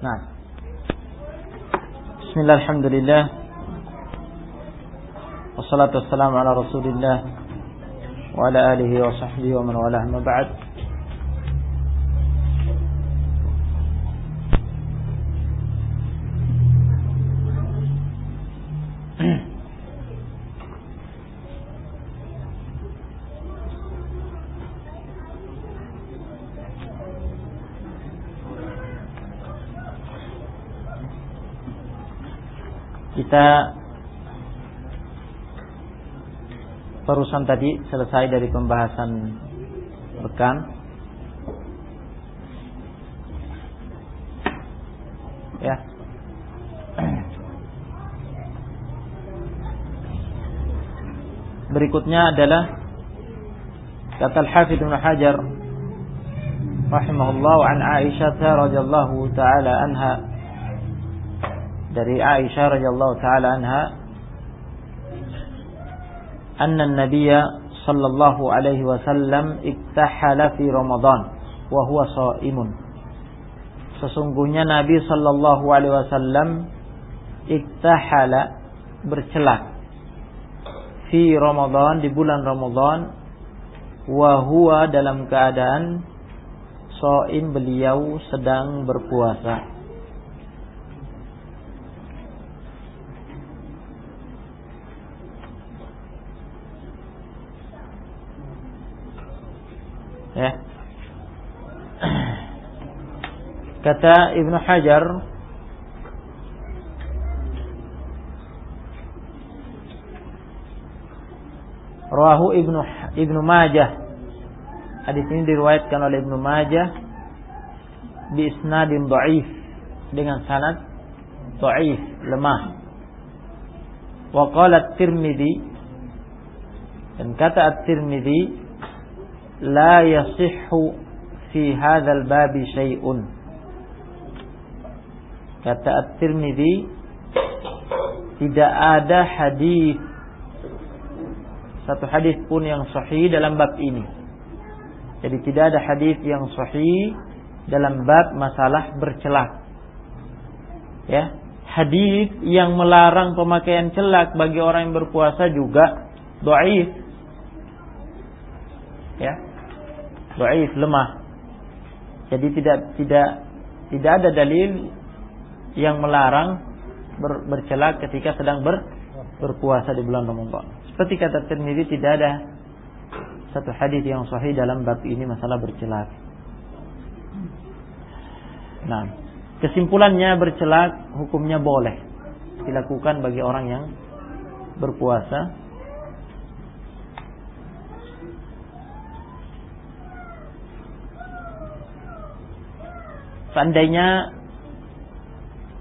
Nah. Bismillah alhamdulillah. Wassalatu wassalamu ala Rasulillah wa ala alihi wa sahbihi wa man walah ma ba'd. Kita barusan tadi selesai dari pembahasan rekan ya. Berikutnya adalah kata Al-Hafidz Ibnu Hajar rahimahullah an Aisyah radhiyallahu taala anha dari Aisyah radhiyallahu taala anha anna an-nabiy sallallahu alaihi wasallam iktahala fi Ramadan wa huwa shaimun Sesungguhnya Nabi sallallahu alaihi wasallam iktahala bercelak fi Ramadan di bulan Ramadan wa huwa dalam keadaan shaim beliau sedang berpuasa ya kata Ibnu Hajar Rawahu Ibnu Ibnu Majah. Hadis ini diriwayatkan oleh Ibnu Majah bi isnadin dhaif dengan sanad dhaif, lemah. Wa qala At-Tirmidzi dan kata At-Tirmidzi la yasihhu fi hadzal babi syai'un. Kata At-Tirmidzi tidak ada hadis satu hadis pun yang sahih dalam bab ini. Jadi tidak ada hadis yang sahih dalam bab masalah bercelak. Ya, hadis yang melarang pemakaian celak bagi orang yang berpuasa juga dhaif. Ya. Dhaif, lemah. Jadi tidak tidak tidak ada dalil yang melarang ber, bercelak ketika sedang ber, berpuasa di bulan Ramadan. Seperti kata Tirmidzi tidak ada satu hadis yang sahih dalam bab ini masalah bercelak. Nah, kesimpulannya bercelak hukumnya boleh dilakukan bagi orang yang berpuasa. Seandainya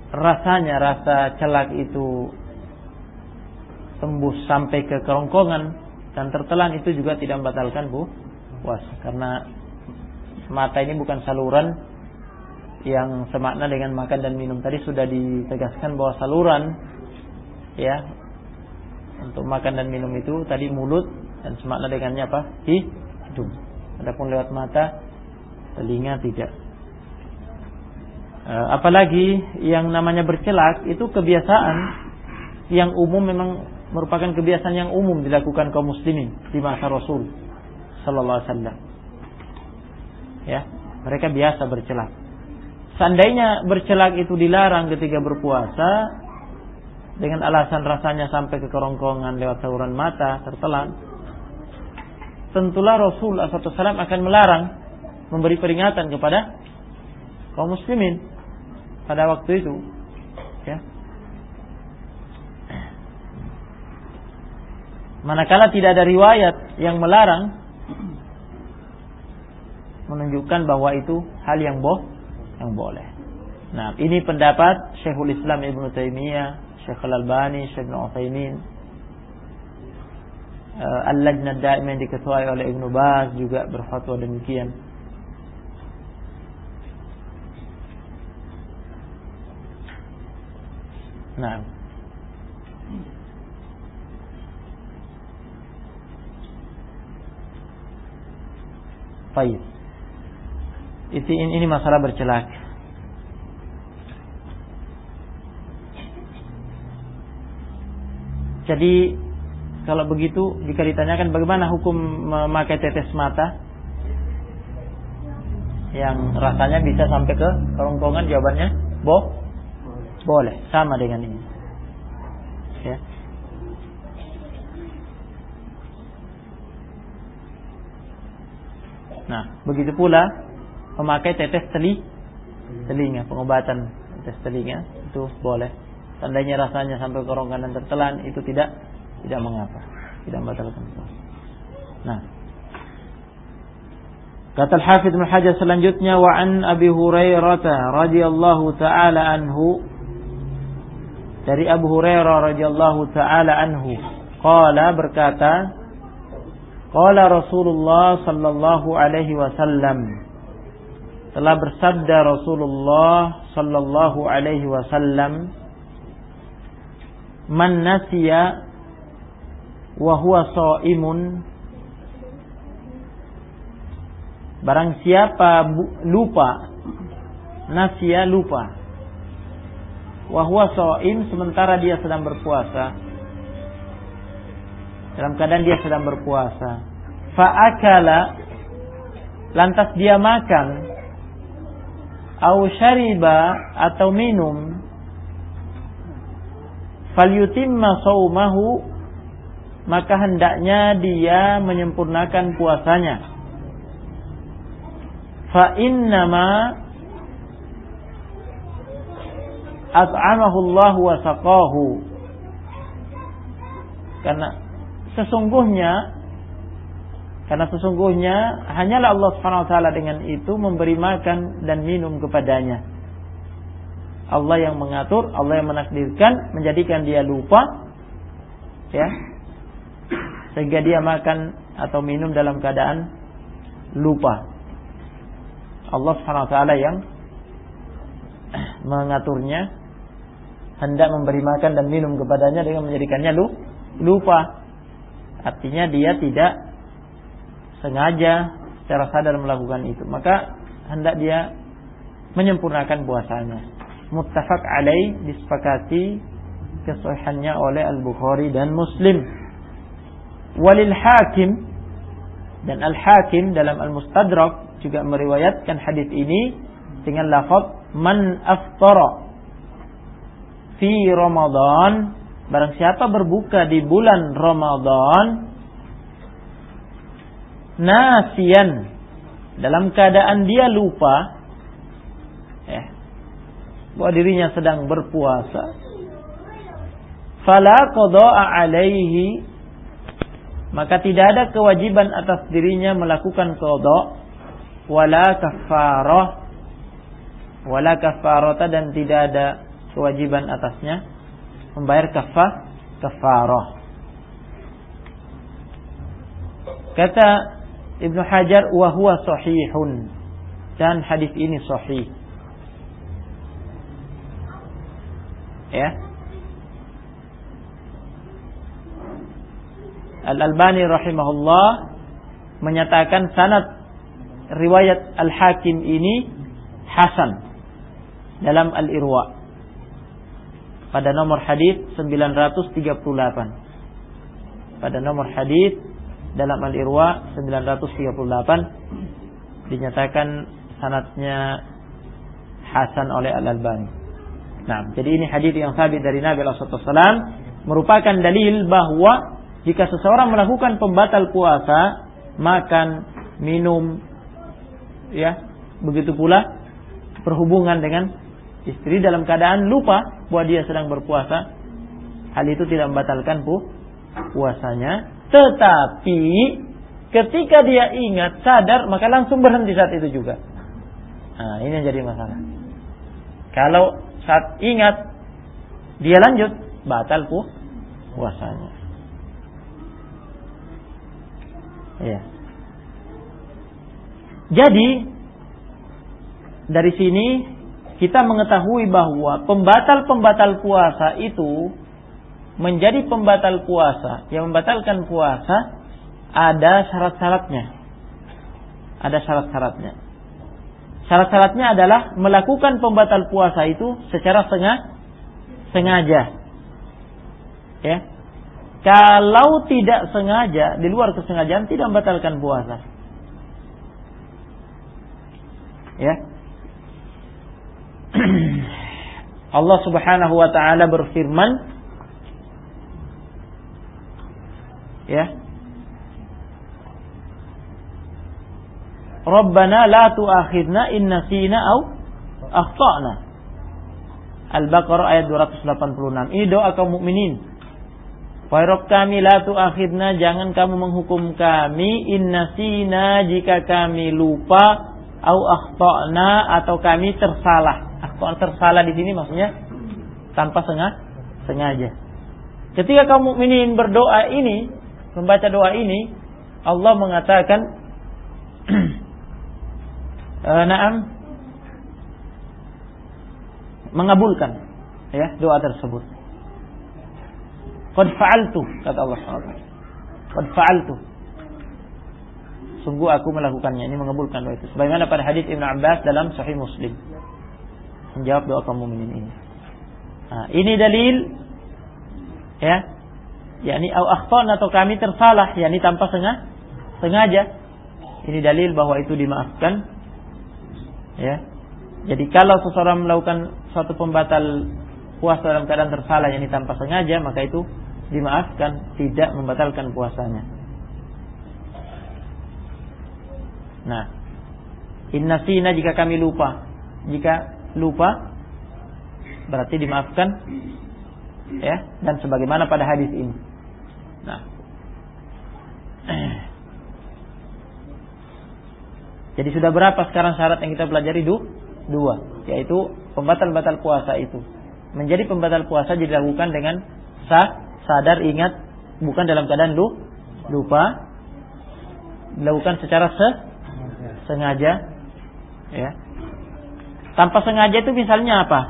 rasanya rasa celak itu tembus sampai ke kerongkongan dan tertelan itu juga tidak membatalkan bu. Puasa karena mata ini bukan saluran yang semakna dengan makan dan minum. Tadi sudah ditegaskan bahwa saluran ya untuk makan dan minum itu tadi mulut dan semakna dengannya apa? Hidung. Adapun lewat mata telinga tidak apalagi yang namanya bercelak itu kebiasaan yang umum memang merupakan kebiasaan yang umum dilakukan kaum muslimin di masa Rasul sallallahu alaihi wasallam. Ya, mereka biasa bercelak. Seandainya bercelak itu dilarang ketika berpuasa dengan alasan rasanya sampai ke kerongkongan lewat saluran mata tertelan, tentulah Rasul SAW akan melarang memberi peringatan kepada kaum muslimin pada waktu itu. Ya, Manakala tidak ada riwayat yang melarang menunjukkan bahwa itu hal yang boh yang boleh. Nah, ini pendapat Syekhul Islam Ibnu Taimiyah, Syekh Al-Albani, Syekh Ibnu Utsaimin. Uh, Al-Lajnah yang diketuai oleh Ibnu Baz juga berfatwa demikian. Nah. Baik. Itu ini masalah bercelak. Jadi kalau begitu jika ditanyakan bagaimana hukum memakai tetes mata yang rasanya bisa sampai ke kerongkongan jawabannya boh boleh sama dengan ini. Ya. Nah, begitu pula memakai tetes teli telinga, pengobatan tetes telinga itu boleh. Tandanya rasanya sampai kerongkongan tertelan itu tidak tidak mengapa, tidak membatalkan puasa. Nah, kata Al-Hafidz Ibnu Hajar selanjutnya wa an Abi Hurairah radhiyallahu taala anhu dari Abu Hurairah radhiyallahu taala anhu. Qala berkata qala Rasulullah sallallahu alaihi wasallam. Telah bersabda Rasulullah sallallahu alaihi wasallam man nasiya wa huwa shaimun barang siapa lupa nasiya lupa wa huwa shaim sementara dia sedang berpuasa. Dalam keadaan dia sedang berpuasa. Fa akala lantas dia makan. Au syariba atau minum. Falyutimma saumahu maka hendaknya dia menyempurnakan puasanya. Fa innama at'amahu Allah wa saqahu. Karena sesungguhnya karena sesungguhnya hanyalah Allah Subhanahu wa taala dengan itu memberi makan dan minum kepadanya. Allah yang mengatur, Allah yang menakdirkan, menjadikan dia lupa, ya, sehingga dia makan atau minum dalam keadaan lupa. Allah Subhanahu Wa Taala yang mengaturnya, hendak memberi makan dan minum kepadanya dengan menjadikannya lupa. Artinya dia tidak sengaja secara sadar melakukan itu. Maka hendak dia menyempurnakan puasanya muttafaq alaih disepakati kesahihannya oleh Al-Bukhari dan Muslim. Walil Hakim dan Al-Hakim dalam Al-Mustadrak juga meriwayatkan hadis ini dengan lafaz man aftara fi Ramadan. Barang siapa berbuka di bulan Ramadan nasian dalam keadaan dia lupa bahwa dirinya sedang berpuasa fala qada'a alaihi maka tidak ada kewajiban atas dirinya melakukan qada wala kafarah wala kafarata dan tidak ada kewajiban atasnya membayar kafah kafarah. Kata Ibnu Hajar wa huwa sahihun. Dan hadis ini sahih. Ya. Al-Albani rahimahullah menyatakan sanad riwayat Al-Hakim ini hasan dalam Al-Irwa pada nomor hadis 938 pada nomor hadis dalam Al-Irwa 938 dinyatakan sanatnya hasan oleh Al-Albani. Nah, jadi ini hadis yang sabit dari Nabi SAW merupakan dalil bahwa jika seseorang melakukan pembatal puasa, makan, minum, ya, begitu pula berhubungan dengan istri dalam keadaan lupa bahwa dia sedang berpuasa, hal itu tidak membatalkan pu puasanya, tetapi ketika dia ingat, sadar, maka langsung berhenti saat itu juga. Nah, ini yang jadi masalah. Kalau saat ingat dia lanjut batal pu puasanya. Ya. Jadi dari sini kita mengetahui bahwa pembatal-pembatal puasa itu menjadi pembatal puasa yang membatalkan puasa ada syarat-syaratnya. Ada syarat-syaratnya. Syarat-syaratnya adalah melakukan pembatal puasa itu secara sengaja. Ya. Kalau tidak sengaja, di luar kesengajaan tidak membatalkan puasa. Ya. Allah Subhanahu wa taala berfirman ya. Rabbana la tu'akhidna in nasina au akhtana. Al-Baqarah ayat 286. Ini doa kaum mukminin. Wahai kami la tu'akhidna jangan kamu menghukum kami innasina jika kami lupa au akhtana atau kami tersalah. Akhtana tersalah di sini maksudnya tanpa sengaja. sengaja. Ketika kaum mukminin berdoa ini, membaca doa ini, Allah mengatakan uh, Naam mengabulkan ya doa tersebut. Qad fa'altu kata Allah SWT. Qad fa'altu. Sungguh aku melakukannya. Ini mengabulkan doa itu. Sebagaimana pada hadis Ibn Abbas dalam Sahih Muslim. Menjawab doa kaum mukminin ini. Nah, ini dalil ya. Yakni au akhton atau kami tersalah yakni tanpa sengaja sengaja. Ini dalil bahwa itu dimaafkan ya. Jadi kalau seseorang melakukan suatu pembatal puasa dalam keadaan tersalah yakni tanpa sengaja maka itu dimaafkan tidak membatalkan puasanya. Nah inna sina jika kami lupa jika lupa berarti dimaafkan ya dan sebagaimana pada hadis ini. Nah. Jadi sudah berapa sekarang syarat yang kita pelajari? Du? dua yaitu pembatal-batal puasa itu. Menjadi pembatal puasa dilakukan dengan sah sadar ingat bukan dalam keadaan lu lupa. Dilakukan secara se sengaja ya tanpa sengaja itu misalnya apa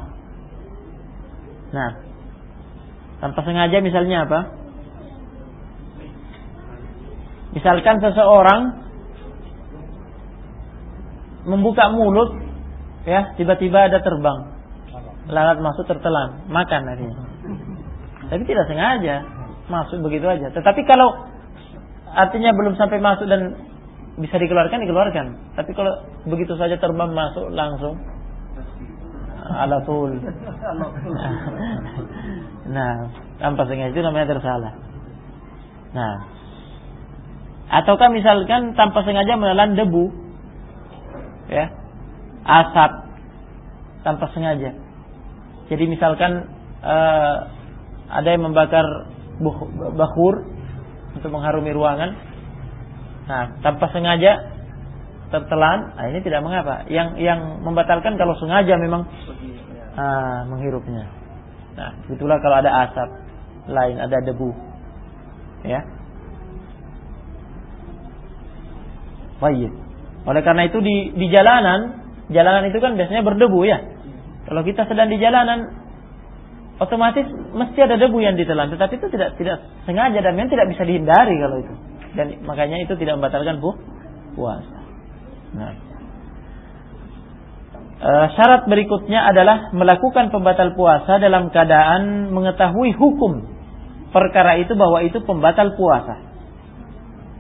nah tanpa sengaja misalnya apa misalkan seseorang membuka mulut ya tiba-tiba ada terbang lalat masuk tertelan makan akhirnya tapi tidak sengaja masuk begitu aja. Tetapi kalau artinya belum sampai masuk dan bisa dikeluarkan dikeluarkan. Tapi kalau begitu saja terbang masuk langsung ala full. nah, tanpa sengaja itu namanya tersalah. Nah, ataukah misalkan tanpa sengaja menelan debu, ya, asap tanpa sengaja. Jadi misalkan uh, ada yang membakar bakhur untuk mengharumi ruangan. Nah, tanpa sengaja tertelan, nah ini tidak mengapa. Yang yang membatalkan kalau sengaja memang ah, menghirupnya. Nah, itulah kalau ada asap lain, ada debu. Ya. Baik. Oleh karena itu di di jalanan, jalanan itu kan biasanya berdebu ya. Kalau kita sedang di jalanan otomatis mesti ada debu yang ditelan tetapi itu tidak tidak sengaja dan memang tidak bisa dihindari kalau itu dan makanya itu tidak membatalkan pu puasa nah. E, syarat berikutnya adalah melakukan pembatal puasa dalam keadaan mengetahui hukum perkara itu bahwa itu pembatal puasa.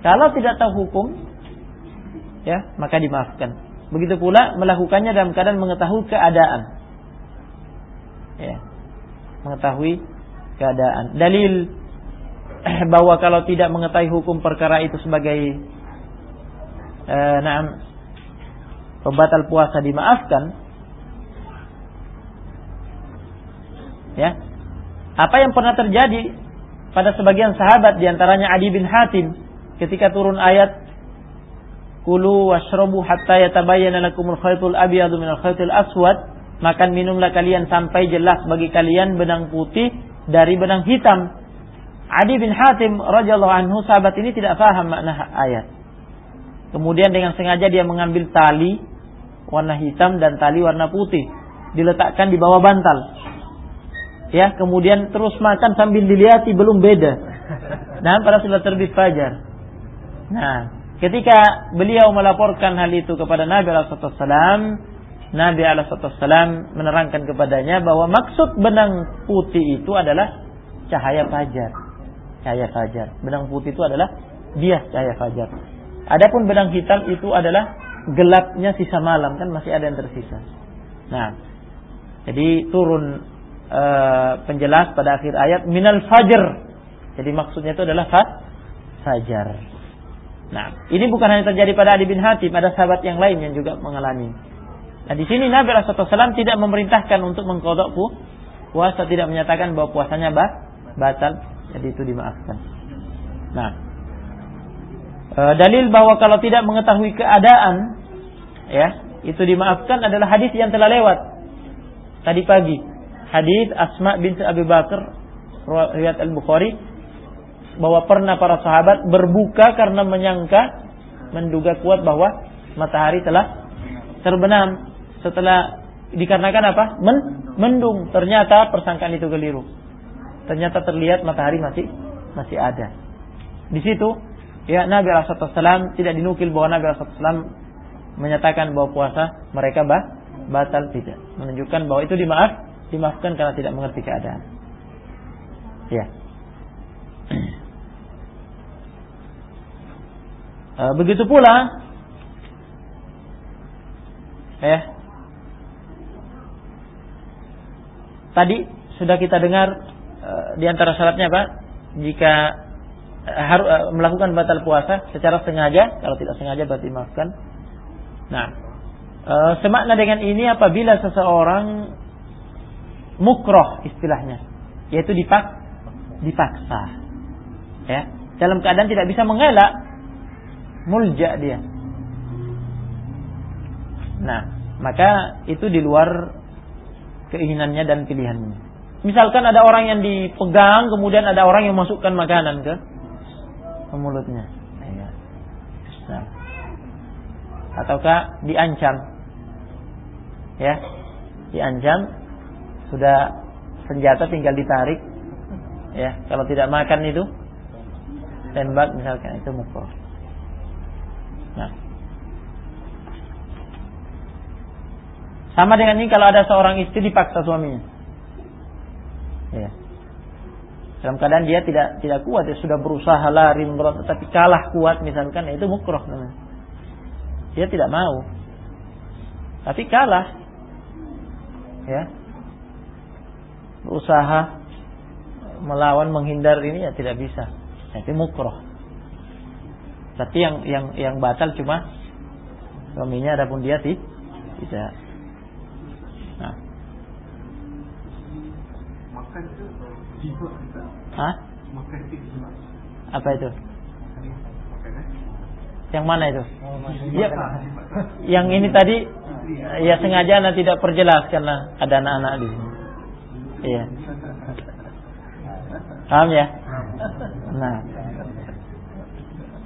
Kalau tidak tahu hukum ya maka dimaafkan. Begitu pula melakukannya dalam keadaan mengetahui keadaan. Ya mengetahui keadaan. Dalil bahwa kalau tidak mengetahui hukum perkara itu sebagai eh, pembatal puasa dimaafkan. Ya. Apa yang pernah terjadi pada sebagian sahabat di antaranya Adi bin Hatim ketika turun ayat Kulu washrabu hatta yatabayyana lakumul khaytul abyadu minal khaytil aswad makan minumlah kalian sampai jelas bagi kalian benang putih dari benang hitam. Adi bin Hatim radhiyallahu anhu sahabat ini tidak paham makna ayat. Kemudian dengan sengaja dia mengambil tali warna hitam dan tali warna putih, diletakkan di bawah bantal. Ya, kemudian terus makan sambil dilihati belum beda. Nah, pada sudah terbit fajar. Nah, ketika beliau melaporkan hal itu kepada Nabi sallallahu alaihi wasallam, Nabi Alaihissalam menerangkan kepadanya bahwa maksud benang putih itu adalah cahaya fajar. cahaya fajar. Benang putih itu adalah bias cahaya fajar. Adapun benang hitam itu adalah gelapnya sisa malam kan masih ada yang tersisa. Nah, jadi turun uh, penjelas pada akhir ayat minal fajr. Jadi maksudnya itu adalah fa fajar. Nah, ini bukan hanya terjadi pada Ali bin Hatim, ada sahabat yang lain yang juga mengalami. Nah, di sini Nabi Rasulullah SAW tidak memerintahkan untuk mengkodok puasa, tidak menyatakan bahwa puasanya bah, batal, jadi itu dimaafkan. Nah, e, dalil bahwa kalau tidak mengetahui keadaan, ya, itu dimaafkan adalah hadis yang telah lewat tadi pagi. Hadis Asma bin Abi Bakar riwayat Al Bukhari bahwa pernah para sahabat berbuka karena menyangka menduga kuat bahwa matahari telah terbenam setelah dikarenakan apa? Men, mendung. Ternyata persangkaan itu keliru. Ternyata terlihat matahari masih masih ada. Di situ ya Nabi Rasulullah tidak dinukil bahwa Nabi Rasulullah menyatakan bahwa puasa mereka bah, batal tidak. Menunjukkan bahwa itu dimaaf, dimaafkan karena tidak mengerti keadaan. Ya. E, begitu pula ya tadi sudah kita dengar e, di antara syaratnya apa? Jika harus e, melakukan batal puasa secara sengaja, kalau tidak sengaja berarti maafkan. Nah, e, semakna dengan ini apabila seseorang mukroh istilahnya, yaitu dipak dipaksa, ya, dalam keadaan tidak bisa mengelak, mulja dia. Nah, maka itu di luar keinginannya dan pilihannya. Misalkan ada orang yang dipegang, kemudian ada orang yang masukkan makanan ke, mulutnya. Ya. Nah. Ataukah diancam. Ya, diancam sudah senjata tinggal ditarik. Ya, kalau tidak makan itu tembak misalkan itu mukul. Nah. Sama dengan ini kalau ada seorang istri dipaksa suaminya. Ya. Dalam keadaan dia tidak tidak kuat, dia sudah berusaha lari memberontak tapi kalah kuat misalkan, itu mukroh namanya. Dia tidak mau. Tapi kalah. Ya. Berusaha melawan menghindar ini ya tidak bisa. Itu mukroh. Tapi yang yang yang batal cuma suaminya adapun dia tidak. Nah. Hah? Apa itu? Yang mana itu? Ya, yang ini tadi ya sengaja anda tidak perjelas karena ada anak-anak di sini. Iya. Paham ya? Nah.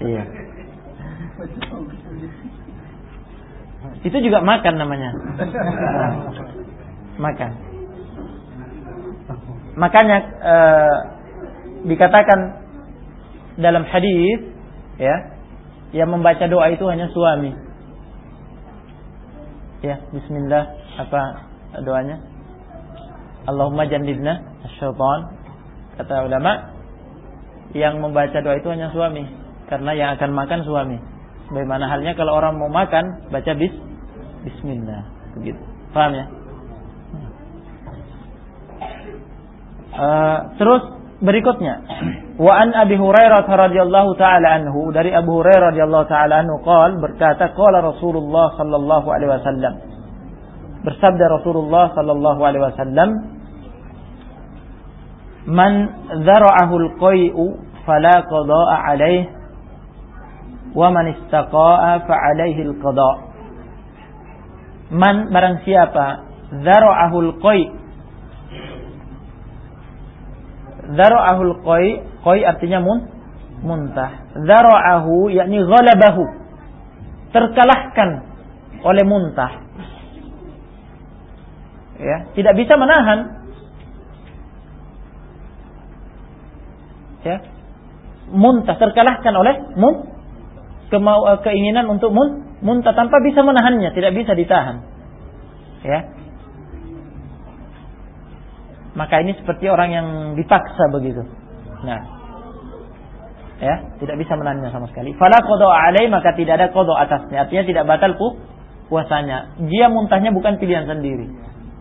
Iya. Itu juga makan namanya. makan. Makanya uh, dikatakan dalam hadis ya, yang membaca doa itu hanya suami. Ya, bismillah apa doanya? Allahumma jannibna syaitan. Kata ulama, yang membaca doa itu hanya suami karena yang akan makan suami. Bagaimana halnya kalau orang mau makan baca bis bismillah begitu. Paham ya? Uh, terus berikutnya wa an Abi Hurairah radhiyallahu taala anhu dari Abu Hurairah radhiyallahu taala anhu qol berkata qala Rasulullah sallallahu alaihi wasallam bersabda Rasulullah sallallahu alaihi wasallam man dzara'ahu al-qai'u fala qada'a alaihi wa man istaqa'a fa alaihi al-qada. Man barang siapa dzara'ahu al-qai dzara'ahu al-qai qai artinya mun muntah. Dzara'ahu yakni ghalabahu. Terkalahkan oleh muntah. Ya, tidak bisa menahan. Ya. Muntah terkalahkan oleh mun eh, keinginan untuk mun, muntah tanpa bisa menahannya, tidak bisa ditahan. Ya. Maka ini seperti orang yang dipaksa begitu. Nah, Ya, tidak bisa menahannya sama sekali. Fala qada alai maka tidak ada qada atasnya. Artinya tidak batal pu puasanya. Dia muntahnya bukan pilihan sendiri.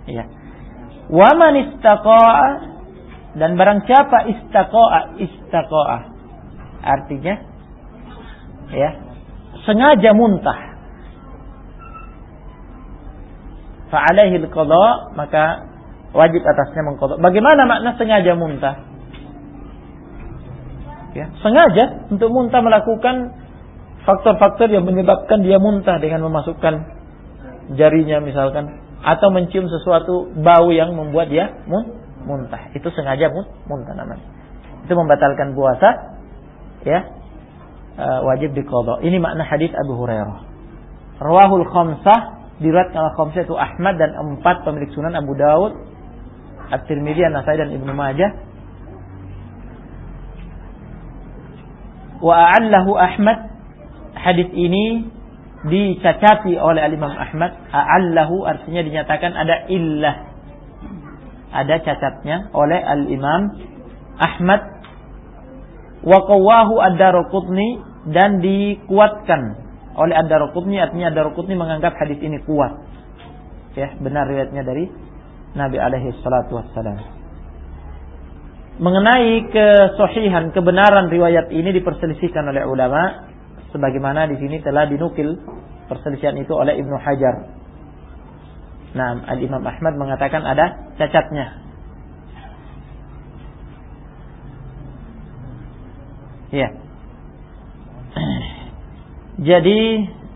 Ya. Wa man dan barang siapa istaqa'a istaqa'a artinya ya sengaja muntah fa'alaihi al-qada maka wajib atasnya mengqada. Bagaimana makna sengaja muntah? Ya, sengaja untuk muntah melakukan faktor-faktor yang menyebabkan dia muntah dengan memasukkan jarinya misalkan atau mencium sesuatu bau yang membuat dia muntah. Itu sengaja muntah namanya. Itu membatalkan puasa ya. Uh, wajib diqadha. Ini makna hadis Abu Hurairah. Rawahul khamsah diriwayatkan oleh khamsah itu Ahmad dan empat pemilik sunan Abu Daud, At-Tirmidzi, An-Nasai dan Ibnu Majah. Wa a'allahu Ahmad hadis ini dicacati oleh Al-Imam Ahmad. A'allahu artinya dinyatakan ada illah. Ada cacatnya oleh Al-Imam Ahmad. Wa qawahu ad-Daruqutni dan dikuatkan oleh Ad-Darqutni artinya Ad-Darqutni menganggap hadis ini kuat. Ya, benar riwayatnya dari Nabi alaihi salatu wassalam. Mengenai kesohihan kebenaran riwayat ini diperselisihkan oleh ulama sebagaimana di sini telah dinukil perselisihan itu oleh Ibnu Hajar. Nah, Al-Imam Ahmad mengatakan ada cacatnya. Ya. Jadi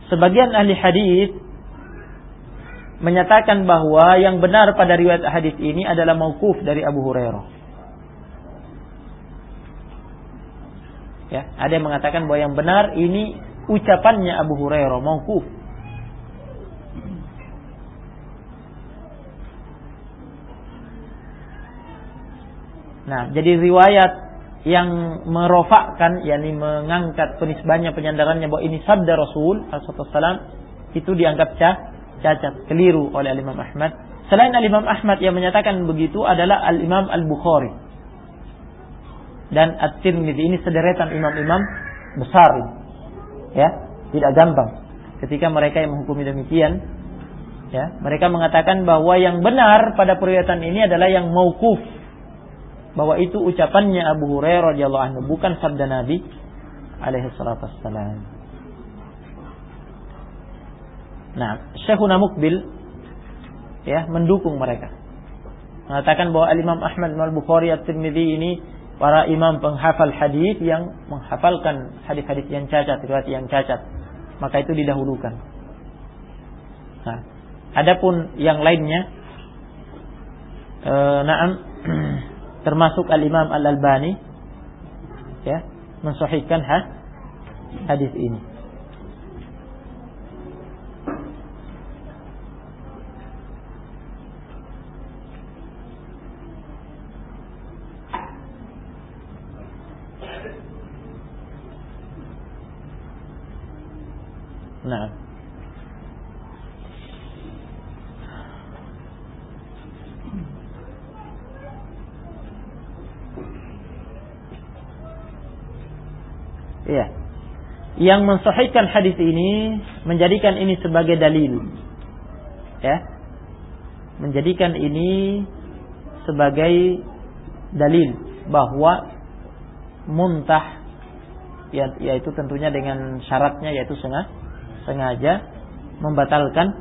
sebagian ahli hadis menyatakan bahwa yang benar pada riwayat hadis ini adalah mauquf dari Abu Hurairah. Ya, ada yang mengatakan bahwa yang benar ini ucapannya Abu Hurairah mauquf. Nah, jadi riwayat yang merofakkan yakni mengangkat penisbahnya penyandarannya bahwa ini sabda Rasul alaihi itu dianggap cacat keliru oleh Al Imam Ahmad. Selain Al Imam Ahmad yang menyatakan begitu adalah Al Imam Al Bukhari dan At-Tirmidzi ini sederetan imam-imam besar. Ya tidak gampang. Ketika mereka yang menghukumi demikian ya mereka mengatakan bahwa yang benar pada periwayatan ini adalah yang mauquf. Bahwa itu ucapannya Abu Hurairah radhiyallahu anhu bukan sabda Nabi alaihi salatu wassalam. Nah, Syekhuna Mukbil ya mendukung mereka. Mengatakan bahwa Al-Imam Ahmad Al-Bukhari At-Tirmidzi ini para imam penghafal hadis yang menghafalkan hadis-hadis yang cacat, riwayat yang cacat. Maka itu didahulukan. Nah, adapun yang lainnya eh, na'am termasuk Al-Imam Al-Albani ya mensahihkan ha, hadis ini. Nah. Ya. Yang mensahihkan hadis ini menjadikan ini sebagai dalil. Ya. Menjadikan ini sebagai dalil bahwa muntah ya, yaitu tentunya dengan syaratnya yaitu sengaja sengaja membatalkan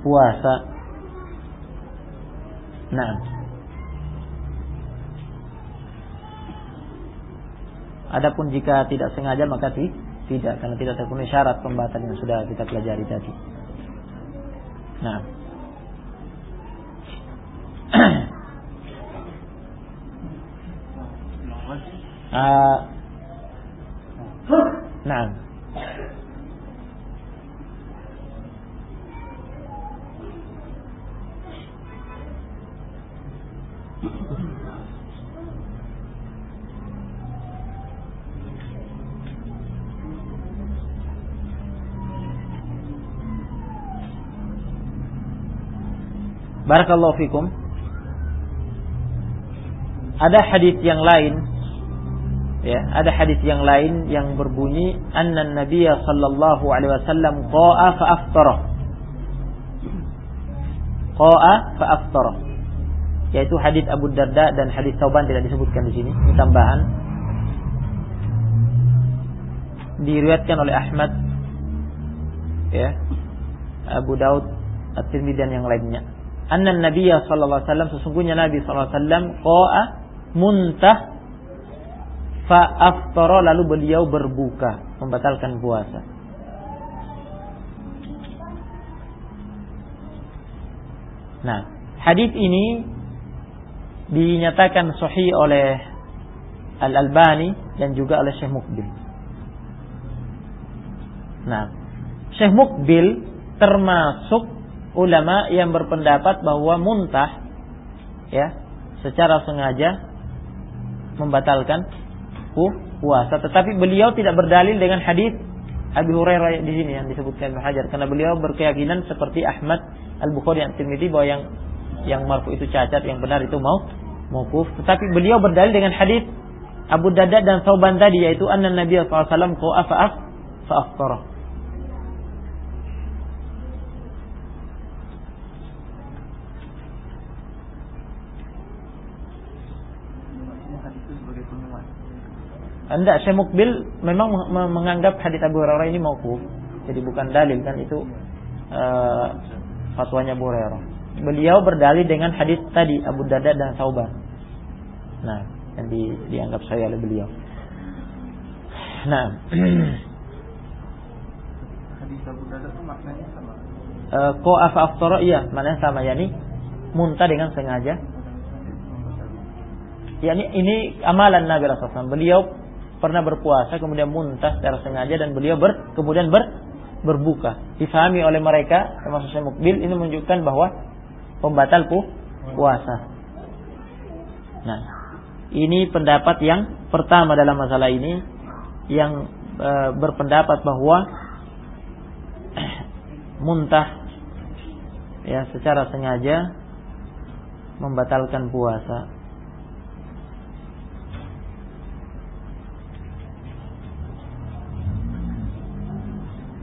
puasa. Nah, Adapun jika tidak sengaja maka tidak karena tidak terpenuhi syarat pembatal yang sudah kita pelajari tadi. Nah. uh, nah. Barakallahu fikum. Ada hadis yang lain Ya, ada hadis yang lain yang berbunyi anna Nabi sallallahu alaihi wasallam qa'a fa aftara. Qa'a fa aftara. Yaitu hadis Abu Darda dan hadis Tauban tidak disebutkan di sini, ini tambahan. Diriwayatkan oleh Ahmad ya. Abu Daud, At-Tirmidzi dan yang lainnya. Anna Nabi sallallahu alaihi wasallam sesungguhnya Nabi sallallahu alaihi wasallam qa'a muntah Fa'aftara lalu beliau berbuka membatalkan puasa. Nah, hadis ini dinyatakan sahih oleh Al-Albani dan juga oleh Syekh Mukbil. Nah, Syekh Mukbil termasuk ulama yang berpendapat bahwa muntah ya secara sengaja membatalkan puasa. Tetapi beliau tidak berdalil dengan hadis Abi Hurairah di sini yang disebutkan Ibnu karena beliau berkeyakinan seperti Ahmad Al-Bukhari yang Tirmidzi bahwa yang yang marfu itu cacat, yang benar itu mau mauquf. Tetapi beliau berdalil dengan hadis Abu Darda dan Sauban tadi yaitu anna Nabi sallallahu alaihi wasallam. Anda Syekh Mukbil memang menganggap hadis Abu Hurairah ini mauquf. Jadi bukan dalil kan itu uh, fatwanya Abu Hurairah. Beliau berdalil dengan hadis tadi Abu Darda dan Sauban. Nah, yang di, dianggap saya oleh beliau. Nah, hadis Abu Darda itu maknanya sama. Uh, ko afa iya, maknanya sama yakni muntah dengan sengaja. Ya ini, ini amalan Nabi Rasulullah. Beliau pernah berpuasa kemudian muntah secara sengaja dan beliau ber, kemudian ber, berbuka. Difahami oleh mereka termasuk saya mukbil ini menunjukkan bahwa pembatal pu, puasa. Nah, ini pendapat yang pertama dalam masalah ini yang e, berpendapat bahwa muntah ya secara sengaja membatalkan puasa.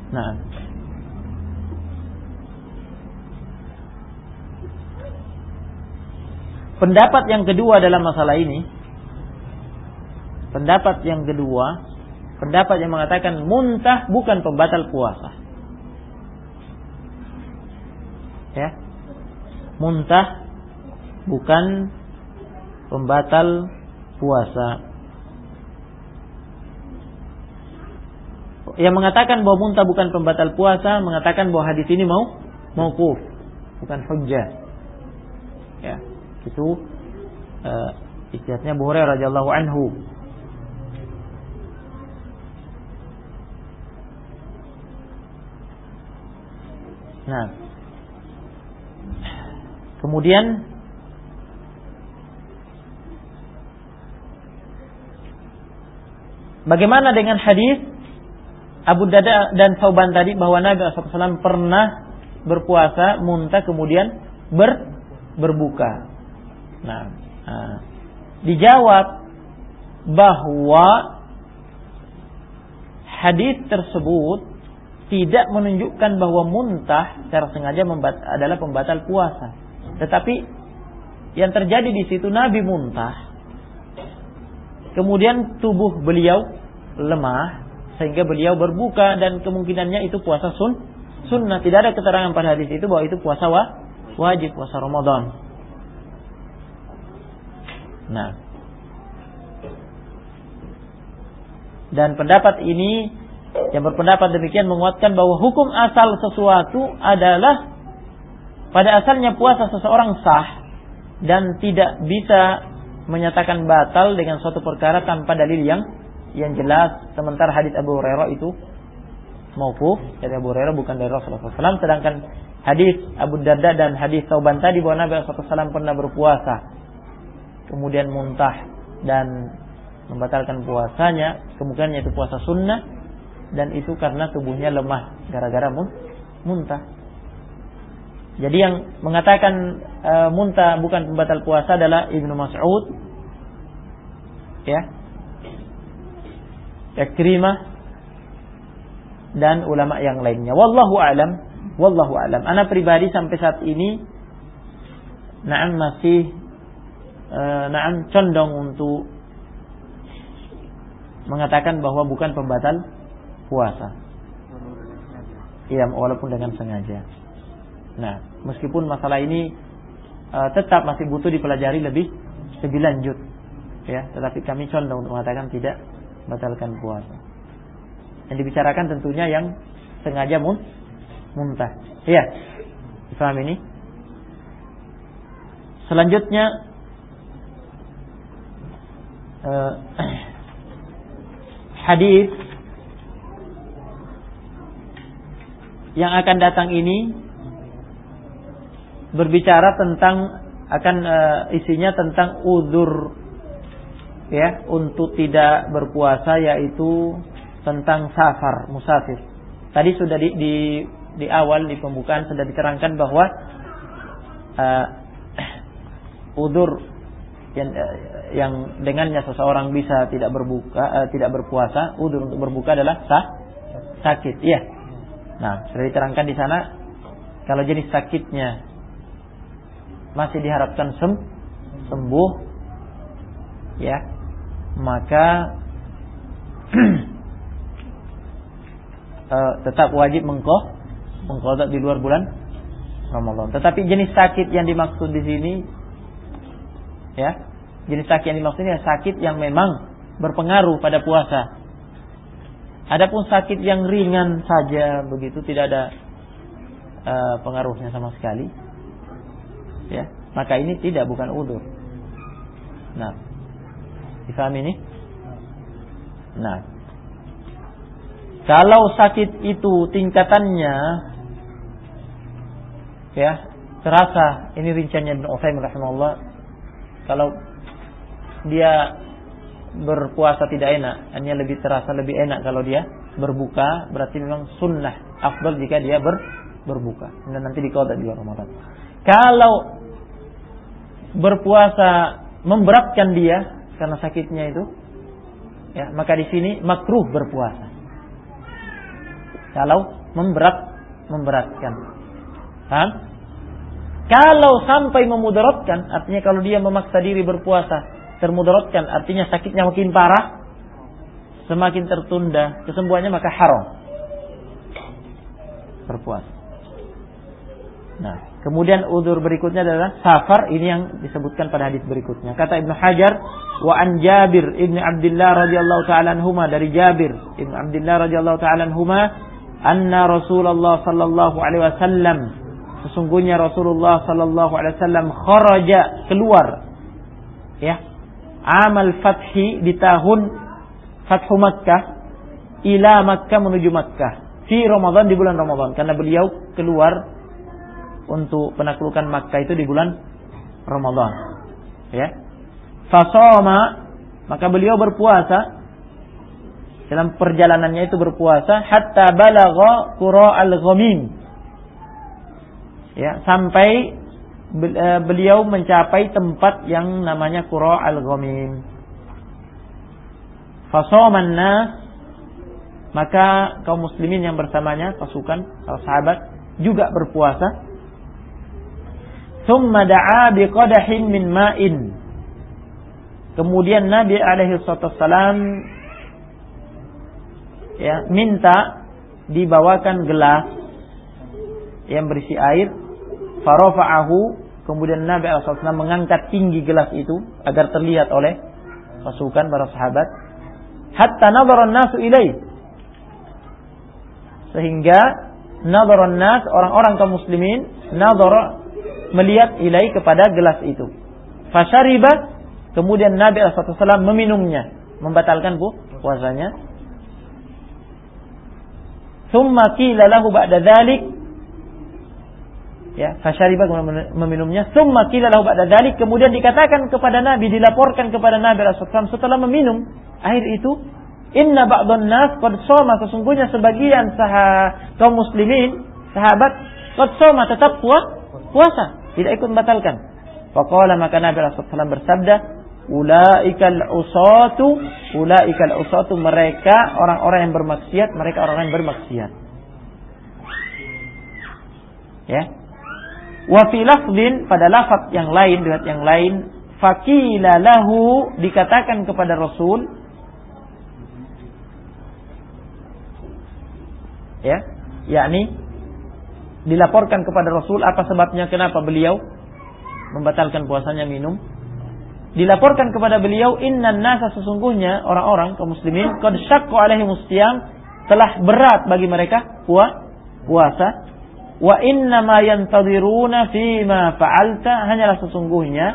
Nah. Pendapat yang kedua dalam masalah ini Pendapat yang kedua Pendapat yang mengatakan muntah bukan pembatal puasa. Ya. Muntah bukan pembatal puasa. Yang mengatakan bahwa muntah bukan pembatal puasa mengatakan bahwa hadis ini mau mauquf bukan hujjah. Ya itu uh, istihadnya Abu Hurairah radhiyallahu anhu Nah Kemudian Bagaimana dengan hadis Abu Dada dan Sauban tadi bahwa Nabi SAW pernah berpuasa, muntah kemudian ber, berbuka. Nah, nah, dijawab bahwa hadis tersebut tidak menunjukkan bahwa muntah secara sengaja adalah pembatal puasa. Tetapi yang terjadi di situ Nabi muntah, kemudian tubuh beliau lemah, sehingga beliau berbuka dan kemungkinannya itu puasa sun sunnah. Tidak ada keterangan pada hadis itu bahwa itu puasa wa, wajib puasa Ramadan nah. Dan pendapat ini yang berpendapat demikian menguatkan bahwa hukum asal sesuatu adalah pada asalnya puasa seseorang sah dan tidak bisa menyatakan batal dengan suatu perkara tanpa dalil yang yang jelas. Sementara hadis Abu Hurairah itu maufuf dari Abu Hurairah bukan dari Rasulullah SAW sedangkan hadis Abu Darda dan hadis Tauban tadi bahwa Nabi SAW pernah berpuasa kemudian muntah dan membatalkan puasanya kemungkinan itu puasa sunnah dan itu karena tubuhnya lemah gara-gara muntah jadi yang mengatakan e, muntah bukan pembatal puasa adalah Ibnu Mas'ud ya Ikrimah dan ulama yang lainnya. Wallahu alam, wallahu alam. Anak pribadi sampai saat ini na'am masih na'am condong untuk mengatakan bahwa bukan pembatal puasa. Iya, walaupun dengan sengaja. Nah, meskipun masalah ini e, tetap masih butuh dipelajari lebih lebih lanjut, ya. Tetapi kami condong untuk mengatakan tidak batalkan puasa. Yang dibicarakan tentunya yang sengaja mun muntah. Iya. Paham ini? Selanjutnya uh, hadis yang akan datang ini berbicara tentang akan uh, isinya tentang udur ya untuk tidak berpuasa yaitu tentang safar musafir. Tadi sudah di, di di awal di pembukaan sudah diterangkan bahwa uh, udur yang, yang dengannya seseorang bisa tidak berbuka uh, tidak berpuasa udur untuk berbuka adalah sah, sakit iya nah sudah diterangkan di sana kalau jenis sakitnya masih diharapkan sem sembuh ya maka uh, tetap wajib mengkoh mengkodok di luar bulan Ramadan. Tetapi jenis sakit yang dimaksud di sini ya, jenis sakit yang dimaksud ini sakit yang memang berpengaruh pada puasa. Adapun sakit yang ringan saja begitu tidak ada uh, pengaruhnya sama sekali. Ya, maka ini tidak bukan udur. Nah, difahami ini? Nah, kalau sakit itu tingkatannya ya terasa ini rinciannya Ibnu Utsaimin rahimahullah kalau dia berpuasa tidak enak hanya lebih terasa lebih enak kalau dia berbuka berarti memang sunnah afdal jika dia ber, berbuka. Dan nanti di Ramadan. Kalau berpuasa memberatkan dia karena sakitnya itu ya maka di sini makruh berpuasa. Kalau memberat memberatkan. Paham? Kalau sampai memudaratkan, artinya kalau dia memaksa diri berpuasa, termudaratkan, artinya sakitnya makin parah, semakin tertunda kesembuhannya maka haram berpuasa. Nah, kemudian udur berikutnya adalah safar, ini yang disebutkan pada hadis berikutnya. Kata Ibnu Hajar, wa an Jabir Ibnu Abdullah radhiyallahu taala anhuma dari Jabir Ibnu Abdullah radhiyallahu taala anhuma anna Rasulullah sallallahu alaihi wasallam sesungguhnya Rasulullah sallallahu alaihi wasallam kharaja keluar ya amal fathi di tahun Fathu Makkah ila Makkah menuju Makkah. Di Ramadan di bulan Ramadan. Karena beliau keluar untuk penaklukan Makkah itu di bulan Ramadan. Ya. Fasoma maka beliau berpuasa. Dalam perjalanannya itu berpuasa. Hatta balagha qura al-ghamim ya sampai beliau mencapai tempat yang namanya Qura al-Ghamim. Fasoman nas maka kaum muslimin yang bersamanya pasukan para sahabat juga berpuasa. Thumma da'a biqadahin min ma'in. Kemudian Nabi alaihi wasallam ya minta dibawakan gelas yang berisi air Farafa'ahu kemudian Nabi SAW mengangkat tinggi gelas itu agar terlihat oleh pasukan para sahabat. Hatta nadharan nasu ilaih. Sehingga nadharan nas orang-orang kaum muslimin nadhara melihat ilai kepada gelas itu. Fasyariba kemudian Nabi SAW meminumnya, membatalkan bu puasanya. Thumma qila lahu ba'da dhalik ya fasyariba meminumnya. Summa qila lahu ba'da dzalik kemudian dikatakan kepada Nabi dilaporkan kepada Nabi Rasulullah setelah meminum air itu inna ba'dhan nas qad shoma. Sesungguhnya sebagian sah kaum muslimin sahabat qad shoma tetap puas puasa tidak ikut membatalkan. Faqala maka Nabi Rasulullah bersabda ulaikal usatu ulaikal usatu. Mereka orang-orang yang bermaksiat mereka orang-orang yang bermaksiat. Ya wa fi lafdin pada lafaz yang lain riwayat yang lain fakila lahu dikatakan kepada Rasul. Ya yakni dilaporkan kepada Rasul apa sebabnya kenapa beliau membatalkan puasanya minum. Dilaporkan kepada beliau innan nasa sesungguhnya orang-orang kaum muslimin qad syaqqa alaihim telah berat bagi mereka puasa wa inna ma yantadiruna fi ma fa'alta hanyalah sesungguhnya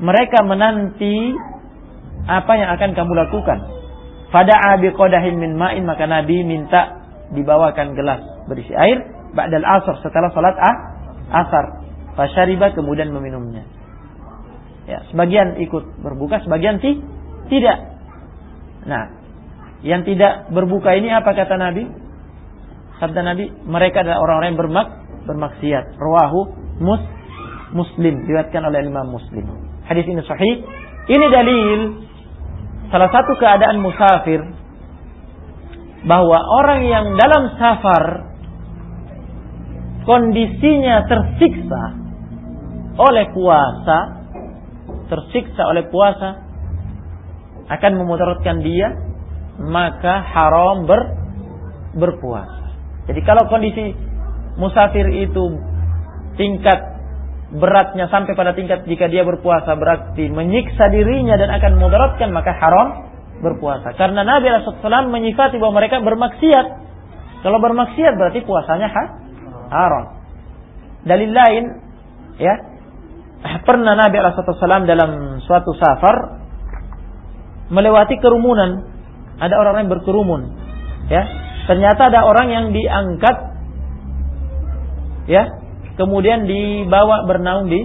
mereka menanti apa yang akan kamu lakukan fada'a biqadahin min ma'in maka nabi minta dibawakan gelas berisi air ba'dal asar setelah salat ah, asar fasyariba kemudian meminumnya Ya, sebagian ikut berbuka, sebagian ti tidak. Nah, yang tidak berbuka ini apa kata Nabi? Sabda Nabi, mereka adalah orang-orang yang bermak bermaksiat. Rawahu mus Muslim, diriwayatkan oleh Imam Muslim. Hadis ini sahih. Ini dalil salah satu keadaan musafir bahwa orang yang dalam safar kondisinya tersiksa oleh puasa tersiksa oleh puasa akan memudaratkan dia maka haram ber, berpuasa. Jadi kalau kondisi musafir itu tingkat beratnya sampai pada tingkat jika dia berpuasa berarti menyiksa dirinya dan akan memudaratkan maka haram berpuasa. Karena Nabi SAW menyifati bahwa mereka bermaksiat. Kalau bermaksiat berarti puasanya ha? haram. Dalil lain ya pernah Nabi Alaihissalam dalam suatu safar melewati kerumunan. Ada orang yang berkerumun. Ya, ternyata ada orang yang diangkat, ya, kemudian dibawa bernaung di,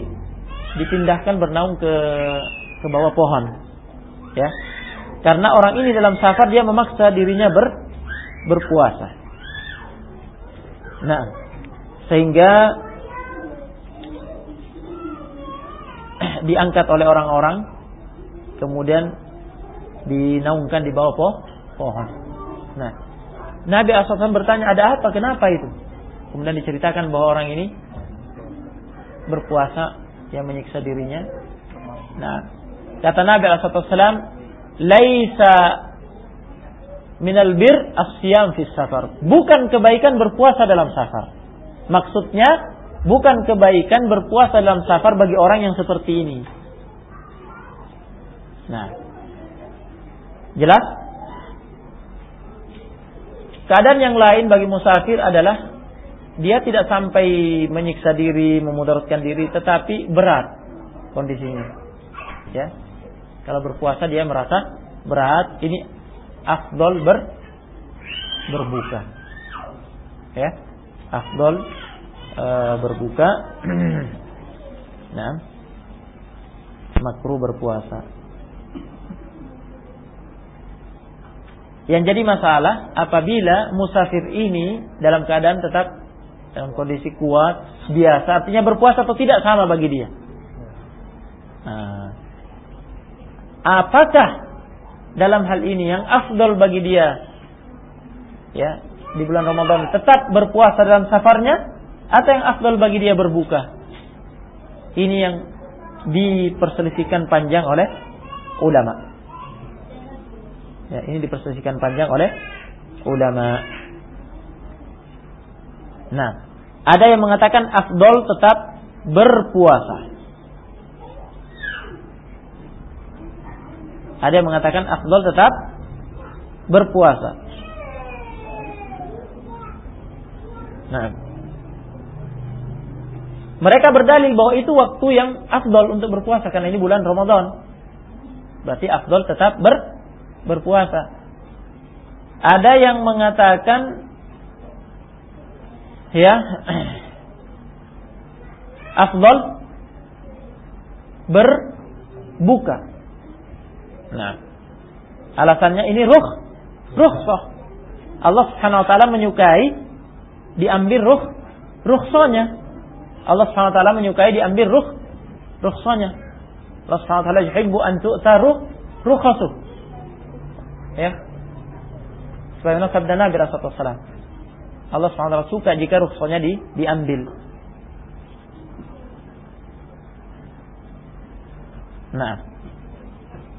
dipindahkan bernaung ke ke bawah pohon. Ya, karena orang ini dalam safar dia memaksa dirinya ber, berpuasa. Nah, sehingga diangkat oleh orang-orang kemudian dinaungkan di bawah poh pohon. Nah, Nabi Asal bertanya ada apa? Kenapa itu? Kemudian diceritakan bahwa orang ini berpuasa yang menyiksa dirinya. Nah, kata Nabi Asal "Laisa minal bir asyam fis safar." Bukan kebaikan berpuasa dalam safar. Maksudnya bukan kebaikan berpuasa dalam safar bagi orang yang seperti ini. Nah, jelas? Keadaan yang lain bagi musafir adalah dia tidak sampai menyiksa diri, memudaratkan diri, tetapi berat kondisinya. Ya, kalau berpuasa dia merasa berat. Ini afdol ber berbuka. Ya, afdol e, berbuka nah makruh berpuasa yang jadi masalah apabila musafir ini dalam keadaan tetap dalam kondisi kuat biasa artinya berpuasa atau tidak sama bagi dia nah, apakah dalam hal ini yang afdol bagi dia ya di bulan Ramadan tetap berpuasa dalam safarnya atau yang afdal bagi dia berbuka? Ini yang diperselisihkan panjang oleh ulama. Ya, ini diperselisihkan panjang oleh ulama. Nah, ada yang mengatakan afdol tetap berpuasa. Ada yang mengatakan afdol tetap berpuasa. Nah, mereka berdalil bahwa itu waktu yang afdol untuk berpuasa karena ini bulan Ramadan. Berarti afdol tetap ber, berpuasa. Ada yang mengatakan ya afdol berbuka. Nah, alasannya ini ruh rukhsah. Allah Subhanahu wa taala menyukai diambil ruh rukhsahnya Allah SWT menyukai diambil ruh ruhsanya. Allah Subhanahu wa taala yuhibbu an tu'ta rukhasu. Ya. Sebagaimana sabda Nabi alaihi Allah taala suka jika rukhsahnya di, diambil. Nah,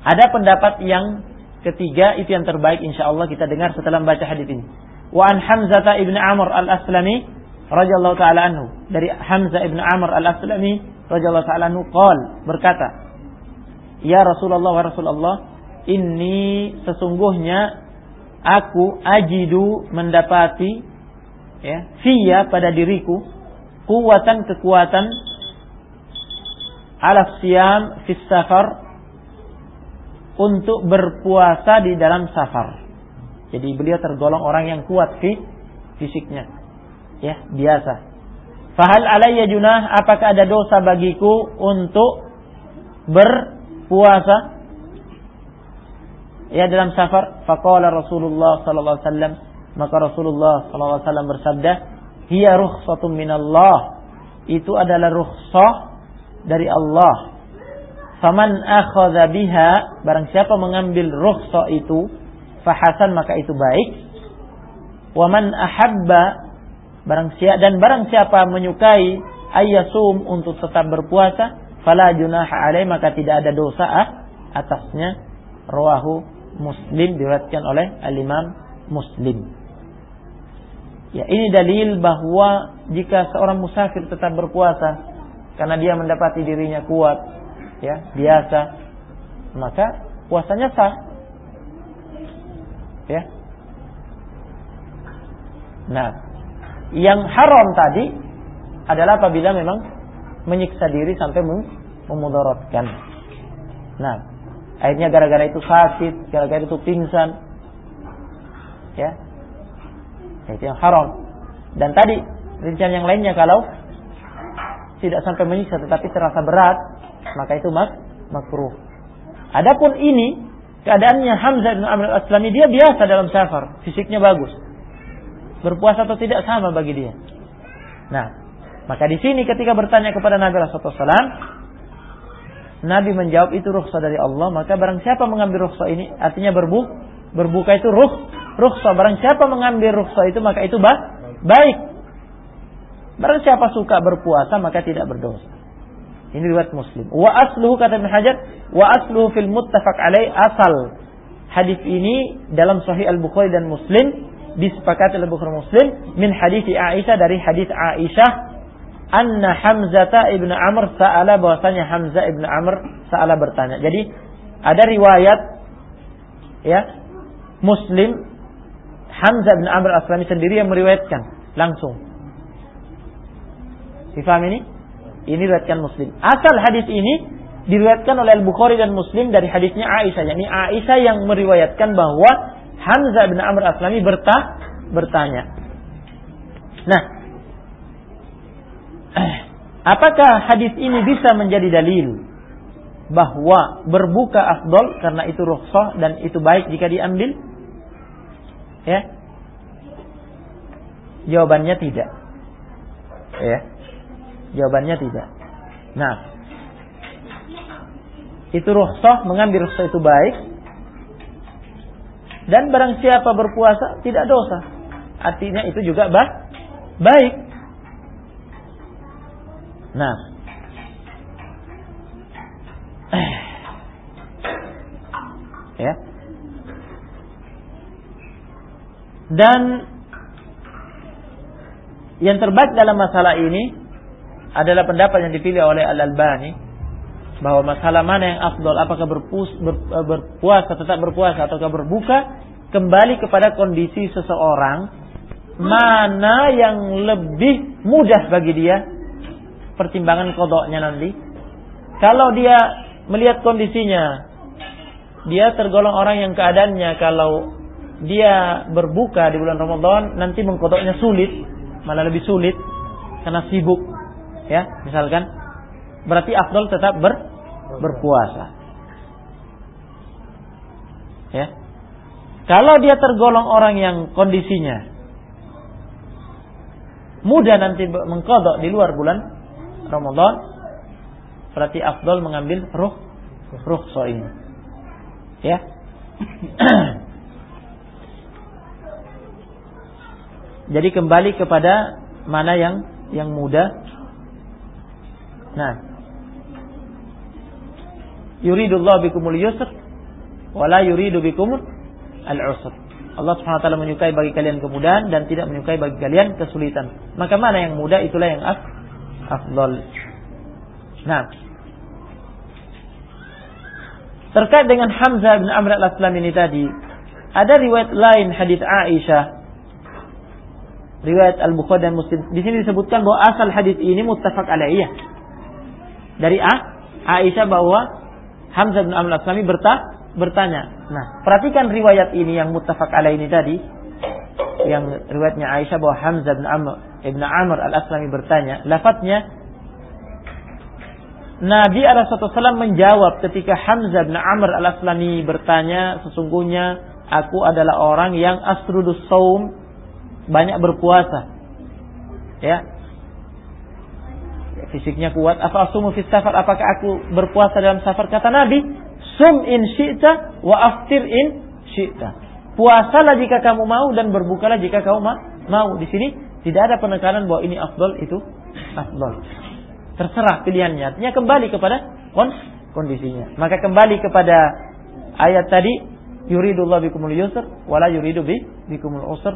ada pendapat yang ketiga itu yang terbaik insya Allah kita dengar setelah membaca hadis ini. Wa an Hamzah ibn Amr al-Aslami radhiyallahu taala anhu dari Hamzah ibn Amr al-Aslami radhiyallahu taala anhu qol berkata Ya Rasulullah wa Rasulullah ini sesungguhnya aku ajidu mendapati ya fiya pada diriku kuatan kekuatan ala siam fis safar untuk berpuasa di dalam safar. Jadi beliau tergolong orang yang kuat fi fisiknya. Ya, biasa. Fahal alayya junah apakah ada dosa bagiku untuk berpuasa ya dalam safar? Faqala Rasulullah sallallahu alaihi wasallam maka Rasulullah SAW bersabda, "Hiya rukhsatun minallah." Itu adalah rukhsah dari Allah. Faman akhadha biha, barang siapa mengambil rukhsah itu, fahasan maka itu baik. Waman ahabba, barang siapa dan barang siapa menyukai ayyasum untuk tetap berpuasa, fala junaha alaih maka tidak ada dosa atasnya. Rawahu Muslim diriwayatkan oleh Al-Imam Muslim. Ya, ini dalil bahwa jika seorang musafir tetap berpuasa karena dia mendapati dirinya kuat, ya, biasa, maka puasanya sah. Ya. Nah, yang haram tadi adalah apabila memang menyiksa diri sampai memudaratkan. Nah, akhirnya gara-gara itu sakit, gara-gara itu pingsan, ya, itu yang haram. Dan tadi rincian yang lainnya kalau tidak sampai menyiksa tetapi terasa berat, maka itu mak makruh. Adapun ini keadaannya Hamzah bin Amr al-Aslami dia biasa dalam safar, fisiknya bagus. Berpuasa atau tidak sama bagi dia. Nah, maka di sini ketika bertanya kepada Nabi Rasulullah Nabi menjawab itu rukhsah dari Allah, maka barang siapa mengambil rukhsah ini artinya berbu berbuka itu ruh rukhsah. Barang siapa mengambil rukhsah itu maka itu bah, baik. Barang siapa suka berpuasa maka tidak berdosa. Ini riwayat Muslim. Wa asluhu kata Ibn Hajar, wa asluhu fil muttafaq alaih asal. Hadis ini dalam Sahih Al-Bukhari dan Muslim disepakati oleh Bukhari Muslim min hadis Aisyah dari hadis Aisyah anna Hamzah ibn Amr sa'ala bahwasanya Hamzah ibn Amr sa'ala bertanya. Jadi ada riwayat ya Muslim Hamzah bin Amr Aslami sendiri yang meriwayatkan langsung. Difahami ini? Ini riwayatkan Muslim. Asal hadis ini diriwayatkan oleh Al-Bukhari dan Muslim dari hadisnya Aisyah. Yani Aisyah yang meriwayatkan bahwa Hamzah bin Amr Aslami bertah, bertanya. Nah, apakah hadis ini bisa menjadi dalil bahwa berbuka afdol karena itu rukhsah dan itu baik jika diambil? Ya. Jawabannya tidak. Ya. Jawabannya tidak. Nah, itu rukhsah, mengambil rukhsah itu baik. Dan barang siapa berpuasa tidak dosa. Artinya itu juga bah, baik. Nah, ya. Dan yang terbaik dalam masalah ini adalah pendapat yang dipilih oleh Al-Albani bahwa masalah mana yang afdol apakah berpus, ber, berpuasa tetap berpuasa ataukah berbuka kembali kepada kondisi seseorang mana yang lebih mudah bagi dia pertimbangan kodoknya nanti kalau dia melihat kondisinya dia tergolong orang yang keadaannya kalau dia berbuka di bulan Ramadan nanti mengkodoknya sulit, malah lebih sulit karena sibuk. Ya, misalkan berarti afdol tetap ber, berpuasa. Ya. Kalau dia tergolong orang yang kondisinya mudah nanti mengkodok di luar bulan Ramadan, berarti afdol mengambil ruh rukhsah ini. Ya. Jadi kembali kepada mana yang yang mudah. Nah, yuridullah bikumul yusr wala yuridu bikumul al-usr. Allah Subhanahu wa taala menyukai bagi kalian kemudahan dan tidak menyukai bagi kalian kesulitan. Maka mana yang mudah itulah yang afdal. Nah. Terkait dengan Hamzah bin Amr al-Aslam ini tadi, ada riwayat lain hadis Aisyah. Riwayat Al-Bukhari dan Muslim. Di sini disebutkan bahwa asal hadis ini muttafaq alaiyah. Dari A, Aisyah bahwa Hamzah bin Amr al-Aslami berta, bertanya. Nah, perhatikan riwayat ini yang muttafaq alaih ini tadi. Yang riwayatnya Aisyah bahwa Hamzah bin Amr, ibn Amr al-Aslami bertanya. Lafadznya Nabi SAW menjawab ketika Hamzah bin Amr al-Aslami bertanya, sesungguhnya aku adalah orang yang asrudus saum, banyak berpuasa. Ya. Fisiknya kuat. Apa asumu fis safar? Apakah aku berpuasa dalam safar? Kata Nabi, sum in syi'ta wa aftir in syi'ta. Puasalah jika kamu mau dan berbukalah jika kamu mau. Di sini tidak ada penekanan bahwa ini afdol itu afdol. Terserah pilihannya. Artinya kembali kepada kondisinya. Maka kembali kepada ayat tadi, yuridullah bikumul yusr wala yuridu bi bikumul usr.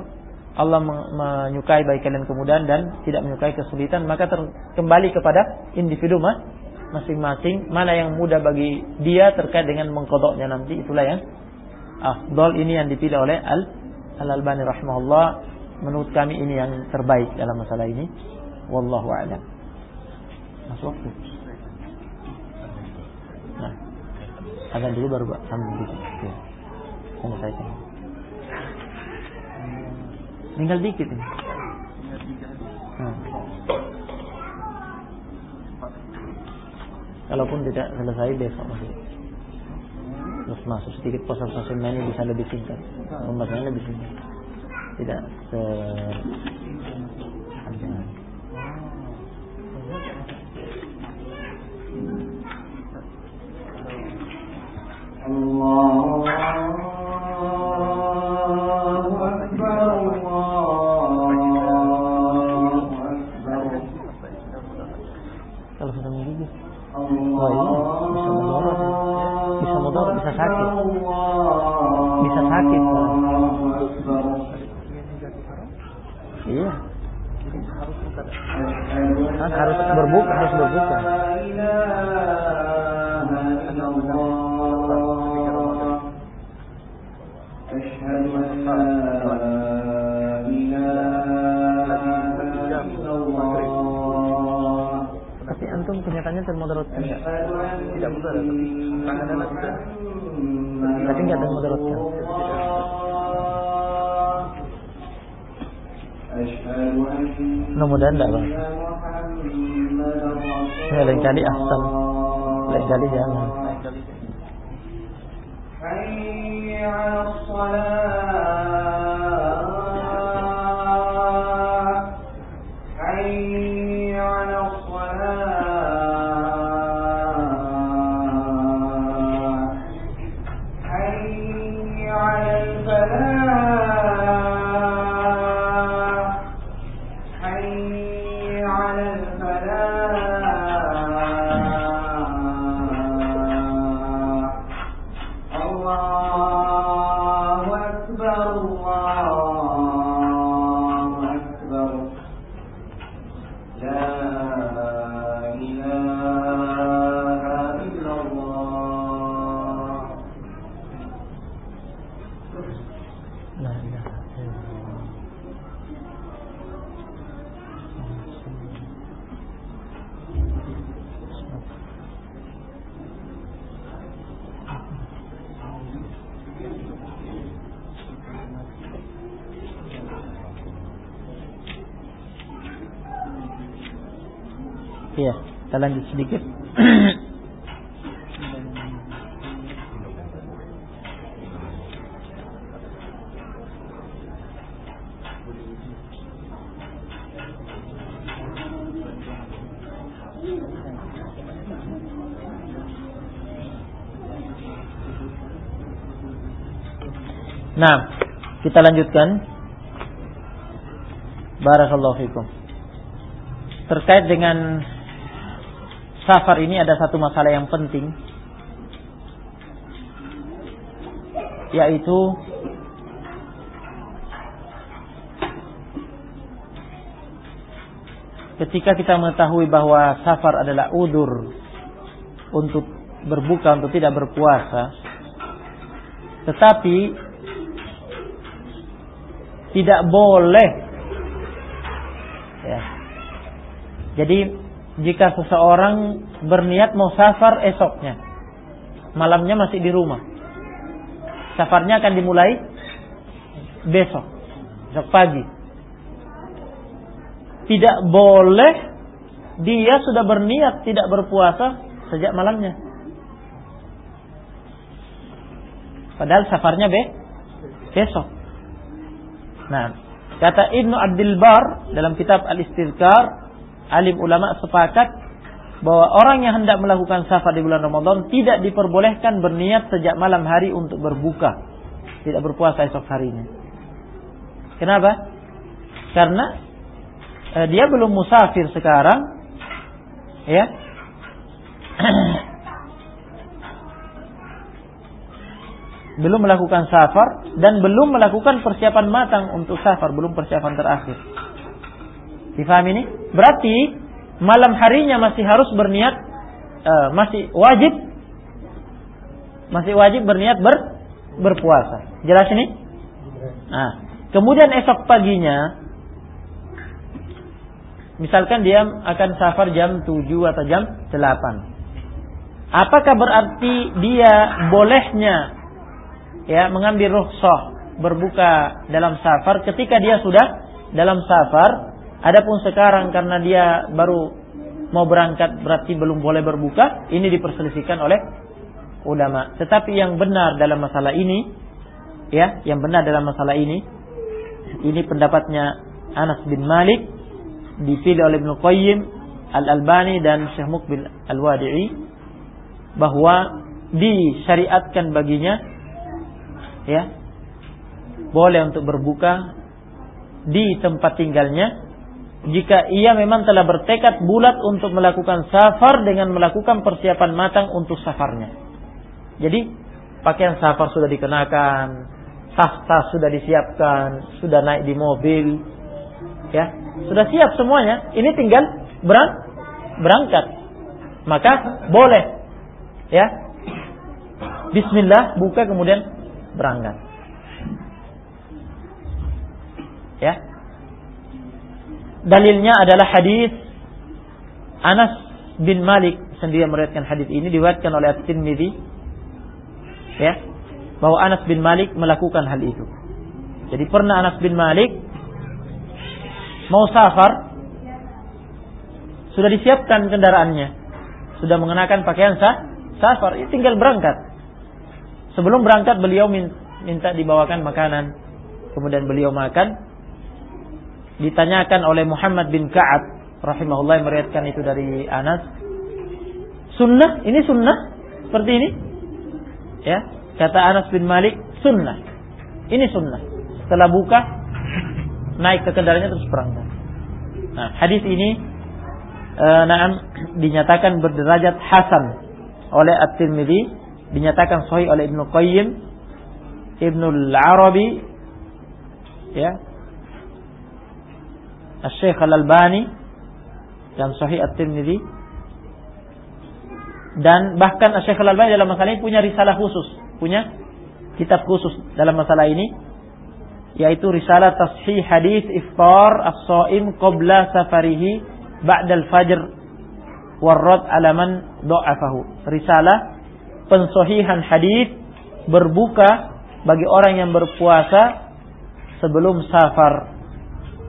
Allah menyukai baik kalian kemudahan dan tidak menyukai kesulitan, maka kembali kepada individu masing-masing mana yang mudah bagi dia terkait dengan mengkodoknya nanti itulah yang afdol ini yang dipilih oleh Al Al Albani rahimahullah. Menurut kami ini yang terbaik dalam masalah ini. Wallahu a'lam. Masuk waktu. Nah akan dulu baru sambil dikit ya. selesaikan tinggal dikit ini. Nah. kalaupun tidak selesai besok masih masuk. Sedikit pasal ini bisa lebih singkat. Pembahasannya lebih singkat. Tidak se Mudah-mudahan tidak bang. Ya, lain kali asal. Lain kali jangan. Lain kali. Kita lanjut sedikit. Nah, kita lanjutkan. Barakallahu fikum. Terkait dengan safar ini ada satu masalah yang penting yaitu ketika kita mengetahui bahwa safar adalah udur untuk berbuka untuk tidak berpuasa tetapi tidak boleh ya. Jadi jika seseorang berniat mau safar esoknya malamnya masih di rumah safarnya akan dimulai besok besok pagi tidak boleh dia sudah berniat tidak berpuasa sejak malamnya. Padahal safarnya be besok. Nah, kata Ibnu Abdul Bar dalam kitab Al-Istizkar, alim ulama sepakat bahwa orang yang hendak melakukan safar di bulan Ramadan tidak diperbolehkan berniat sejak malam hari untuk berbuka, tidak berpuasa esok harinya. Kenapa? Karena eh, dia belum musafir sekarang, ya. belum melakukan safar dan belum melakukan persiapan matang untuk safar, belum persiapan terakhir. Difahami ini? Berarti malam harinya masih harus berniat, uh, masih wajib, masih wajib berniat ber, berpuasa. Jelas ini? Nah, kemudian esok paginya Misalkan dia akan safar jam 7 atau jam 8. Apakah berarti dia bolehnya ya mengambil rukhsah berbuka dalam safar ketika dia sudah dalam safar adapun sekarang karena dia baru mau berangkat berarti belum boleh berbuka ini diperselisihkan oleh ulama. Tetapi yang benar dalam masalah ini ya yang benar dalam masalah ini ini pendapatnya Anas bin Malik dipilih oleh Ibnu Qayyim, Al-Albani dan Syekh Mukbil Al-Wadi'i bahwa disyariatkan baginya ya boleh untuk berbuka di tempat tinggalnya jika ia memang telah bertekad bulat untuk melakukan safar dengan melakukan persiapan matang untuk safarnya. Jadi pakaian safar sudah dikenakan, tas-tas sudah disiapkan, sudah naik di mobil, ya. Sudah siap semuanya. Ini tinggal berang berangkat. Maka boleh ya. Bismillah buka kemudian berangkat. Ya dalilnya adalah hadis Anas bin Malik. Sendiri meriwayatkan hadis ini diriwayatkan oleh At-Tirmidzi ya. Bahwa Anas bin Malik melakukan hal itu. Jadi pernah Anas bin Malik mau safar, sudah disiapkan kendaraannya, sudah mengenakan pakaian sah, safar, ini tinggal berangkat. Sebelum berangkat beliau minta dibawakan makanan, kemudian beliau makan. Ditanyakan oleh Muhammad bin Ka'ab rahimahullah meriatkan itu dari Anas. Sunnah, ini sunnah seperti ini. Ya, kata Anas bin Malik, sunnah. Ini sunnah. Setelah buka, naik ke kendaraannya terus berangkat. Nah, hadis ini e, naam dinyatakan berderajat hasan oleh At-Tirmidzi, dinyatakan sahih oleh Ibnu Qayyim, Ibnu Al-Arabi ya. Asy-Syaikh Al-Albani dan sahih At-Tirmidzi dan bahkan Syekh Al-Albani dalam masalah ini punya risalah khusus, punya kitab khusus dalam masalah ini yaitu risalah tashih hadis iftar as-shaim qabla safarihi ba'dal fajr warad alaman do'afahu. Risalah pensohihan hadis berbuka bagi orang yang berpuasa sebelum safar.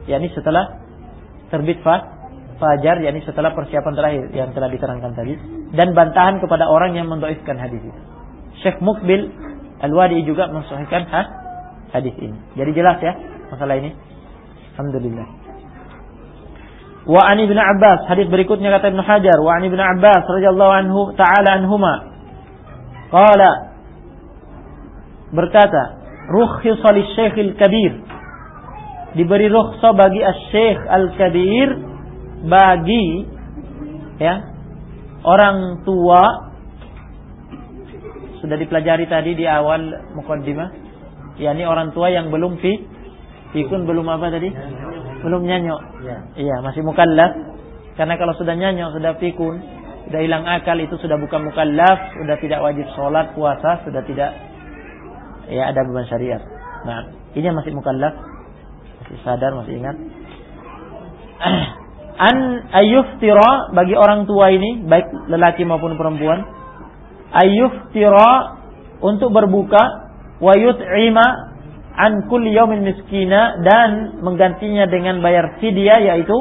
yakni setelah terbit fajar, yakni setelah persiapan terakhir yang telah diterangkan tadi dan bantahan kepada orang yang mendoifkan hadis itu. Syekh Mukbil Al-Wadi juga mensahihkan hadis ini. Jadi jelas ya masalah ini. Alhamdulillah. Wa an Ibnu Abbas, hadis berikutnya kata Ibnu Hajar, wa an Ibnu Abbas radhiyallahu anhu ta'ala anhuma. Qala berkata rukhsah syekhil kabir. Diberi rukhsah bagi asy-syekh al-kabir bagi ya orang tua sudah dipelajari tadi di awal mukaddimah yakni orang tua yang belum fi fikun belum apa tadi? Belum nyanyok iya masih mukallaf. Karena kalau sudah nyanyok sudah fikun sudah hilang akal itu sudah bukan mukallaf sudah tidak wajib sholat puasa sudah tidak ya ada beban syariat. Nah ini masih mukallaf masih sadar masih ingat an ayuftira bagi orang tua ini baik lelaki maupun perempuan ayuftira untuk berbuka wa yut'ima an kulli yaumin miskina dan menggantinya dengan bayar fidyah yaitu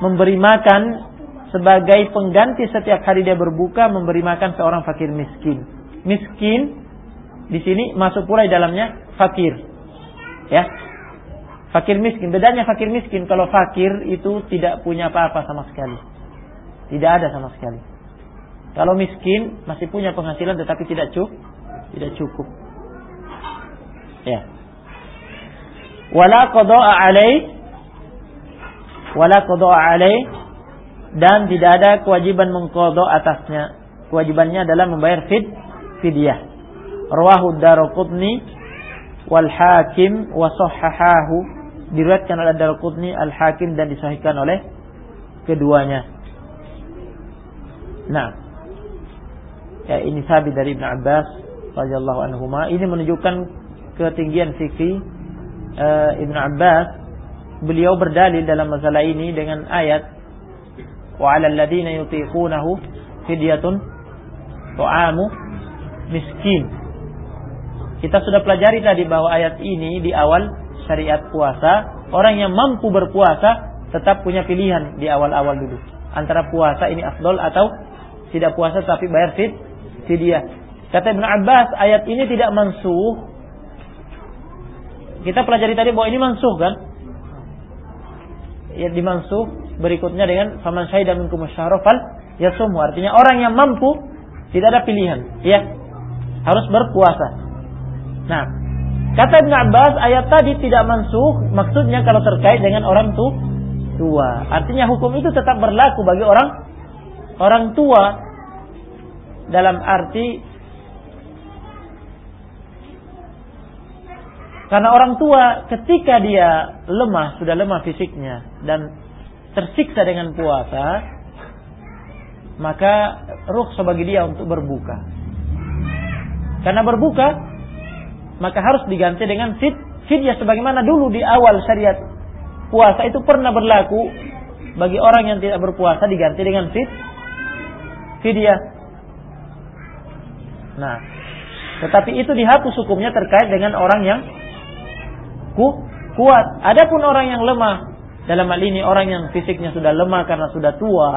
memberi makan sebagai pengganti setiap hari dia berbuka memberi makan seorang fakir miskin. Miskin di sini masuk pula di dalamnya fakir. Ya. Fakir miskin. Bedanya fakir miskin kalau fakir itu tidak punya apa-apa sama sekali. Tidak ada sama sekali. Kalau miskin masih punya penghasilan tetapi tidak cukup, tidak cukup. Ya. Wala qada'a alai wala dan tidak ada kewajiban mengkodok atasnya. Kewajibannya adalah membayar fid fidyah. Rawahu Daruqutni wal Hakim diriwayatkan oleh Al-Qutni, Al-Hakim dan disahihkan oleh keduanya. Nah, ya ini sabit dari Ibn Abbas radhiyallahu anhuma. Ini menunjukkan ketinggian fikih uh, Ibn Abbas. Beliau berdalil dalam masalah ini dengan ayat wa 'alal ladzina yutiqunahu fidyatun tu'amu miskin. Kita sudah pelajari tadi bahwa ayat ini di awal syariat puasa, orang yang mampu berpuasa tetap punya pilihan di awal-awal dulu. Antara puasa ini afdol atau tidak puasa tapi bayar fit fidyah. Kata Ibn Abbas, ayat ini tidak mansuh. Kita pelajari tadi bahwa ini mansuh kan? Ya dimansuh berikutnya dengan faman syahida minkum syarafal yasum artinya orang yang mampu tidak ada pilihan, ya. Harus berpuasa. Nah, kata Ibn Abbas ayat tadi tidak mansuh maksudnya kalau terkait dengan orang tu tua. Artinya hukum itu tetap berlaku bagi orang orang tua dalam arti Karena orang tua ketika dia lemah, sudah lemah fisiknya dan tersiksa dengan puasa, maka ruh sebagai dia untuk berbuka. Karena berbuka, maka harus diganti dengan fit fidyah sebagaimana dulu di awal syariat puasa itu pernah berlaku bagi orang yang tidak berpuasa diganti dengan fit fidyah. Nah, tetapi itu dihapus hukumnya terkait dengan orang yang ku, kuat. Adapun orang yang lemah, dalam hal ini orang yang fisiknya sudah lemah karena sudah tua,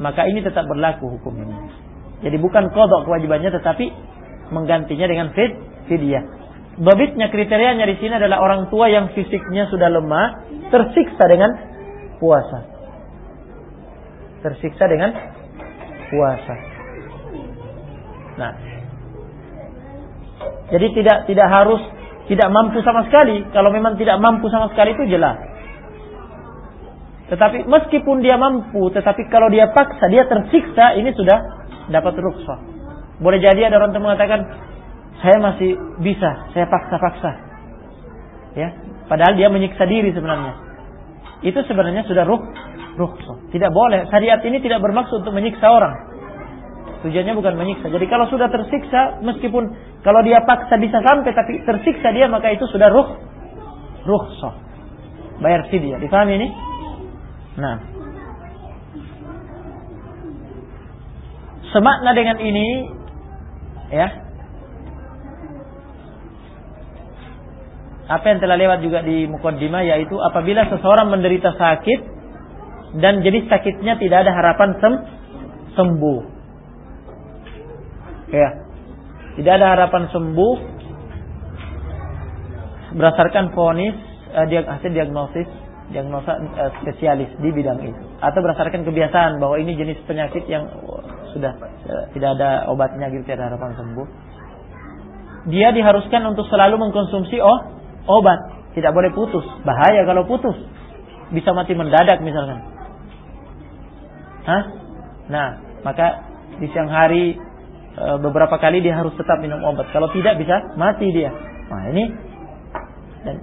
maka ini tetap berlaku hukum ini. Jadi bukan kodok kewajibannya, tetapi menggantinya dengan fit fidyah. Babitnya kriterianya di sini adalah orang tua yang fisiknya sudah lemah, tersiksa dengan puasa. Tersiksa dengan puasa. Nah, jadi tidak tidak harus tidak mampu sama sekali. Kalau memang tidak mampu sama sekali itu jelas. Tetapi meskipun dia mampu, tetapi kalau dia paksa, dia tersiksa, ini sudah dapat rukhsah. Boleh jadi ada orang yang mengatakan, saya masih bisa, saya paksa-paksa. Ya, padahal dia menyiksa diri sebenarnya. Itu sebenarnya sudah ruh, rukhsah. Tidak boleh. Syariat ini tidak bermaksud untuk menyiksa orang. Tujuannya bukan menyiksa. Jadi kalau sudah tersiksa, meskipun kalau dia paksa bisa sampai, tapi tersiksa dia, maka itu sudah ruh, rukhsah. Bayar fidyah. Difahami ini? Nah. Semakna dengan ini, ya. Apa yang telah lewat juga di mukaddimah yaitu apabila seseorang menderita sakit dan jadi sakitnya tidak ada harapan sem sembuh. Ya. Tidak ada harapan sembuh. Berdasarkan vonis uh, hasil diagnosis diagnosa uh, spesialis di bidang itu. Atau berdasarkan kebiasaan bahwa ini jenis penyakit yang uh, sudah uh, tidak ada obatnya gitu tidak ada harapan sembuh. Dia diharuskan untuk selalu mengkonsumsi oh, obat. Tidak boleh putus. Bahaya kalau putus. Bisa mati mendadak misalkan. Hah? Nah, maka di siang hari e, beberapa kali dia harus tetap minum obat. Kalau tidak bisa mati dia. Nah, ini dan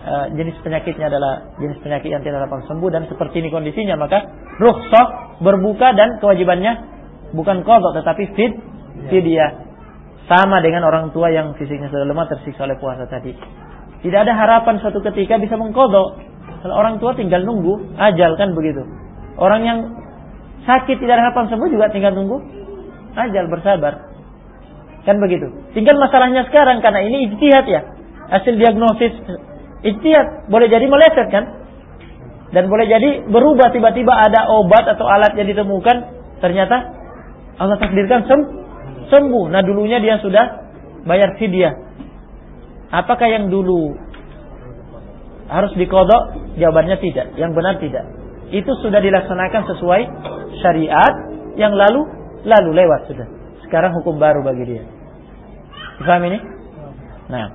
e, jenis penyakitnya adalah jenis penyakit yang tidak dapat sembuh dan seperti ini kondisinya maka rukhsah berbuka dan kewajibannya bukan kodok tetapi fit fidyah sama dengan orang tua yang fisiknya sudah lemah tersiksa oleh puasa tadi. Tidak ada harapan suatu ketika bisa mengkodok. Kalau orang tua tinggal nunggu, ajal kan begitu. Orang yang sakit tidak ada harapan sembuh juga tinggal nunggu, ajal bersabar. Kan begitu. Tinggal masalahnya sekarang karena ini ijtihad ya. Hasil diagnosis ijtihad boleh jadi meleset kan? Dan boleh jadi berubah tiba-tiba ada obat atau alat yang ditemukan ternyata Allah takdirkan sembuh sembuh. Nah dulunya dia sudah bayar fidyah. Apakah yang dulu harus dikodok? Jawabannya tidak. Yang benar tidak. Itu sudah dilaksanakan sesuai syariat yang lalu lalu lewat sudah. Sekarang hukum baru bagi dia. Paham ini? Nah.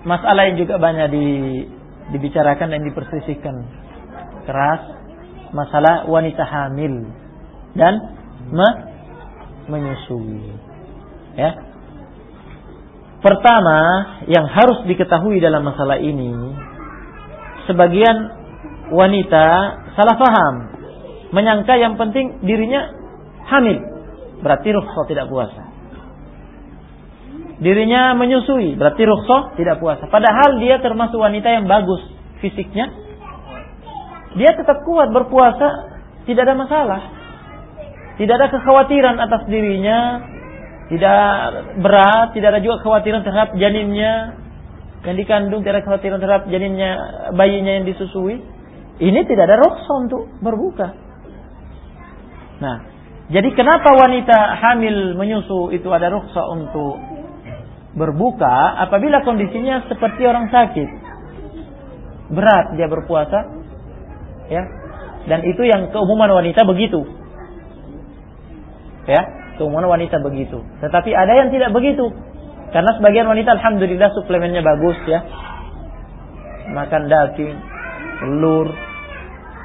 Masalah yang juga banyak di, dibicarakan dan diperselisihkan keras masalah wanita hamil dan me menyusui. Ya. Pertama yang harus diketahui dalam masalah ini, sebagian wanita salah paham, menyangka yang penting dirinya hamil, berarti rukhsah tidak puasa. Dirinya menyusui, berarti rukhsah tidak puasa. Padahal dia termasuk wanita yang bagus fisiknya. Dia tetap kuat berpuasa, tidak ada masalah. Tidak ada kekhawatiran atas dirinya, tidak berat, tidak ada juga kekhawatiran terhadap janinnya yang dikandung, tidak ada kekhawatiran terhadap janinnya, bayinya yang disusui. Ini tidak ada rokso untuk berbuka. Nah, jadi kenapa wanita hamil menyusu itu ada ruksa untuk berbuka apabila kondisinya seperti orang sakit. Berat dia berpuasa. Ya. Dan itu yang keumuman wanita begitu ya? Keumuman wanita begitu. Tetapi ada yang tidak begitu. Karena sebagian wanita alhamdulillah suplemennya bagus ya. Makan daging telur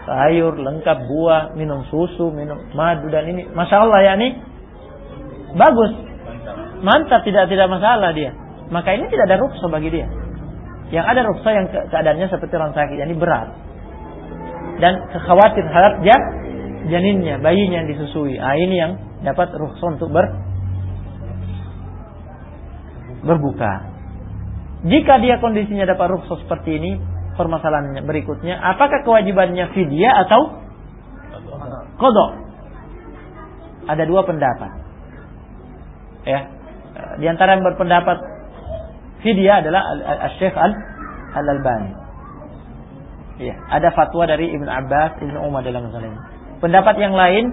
sayur lengkap buah minum susu minum madu dan ini. Masya Allah ya ini bagus. Mantap tidak tidak masalah dia. Maka ini tidak ada ruksa bagi dia. Yang ada ruksa yang keadaannya seperti orang sakit ini berat. Dan kekhawatir harap janinnya bayinya yang disusui. Ah ini yang dapat rukhsah untuk ber berbuka. Jika dia kondisinya dapat rukhsah seperti ini, permasalahannya berikutnya, apakah kewajibannya fidyah atau kodok? Ada dua pendapat. Ya, di antara yang berpendapat fidyah adalah Al-Syekh Al-Albani. Ya, ada fatwa dari Ibn Abbas, Ibn Umar dalam masalah ini. Pendapat yang lain,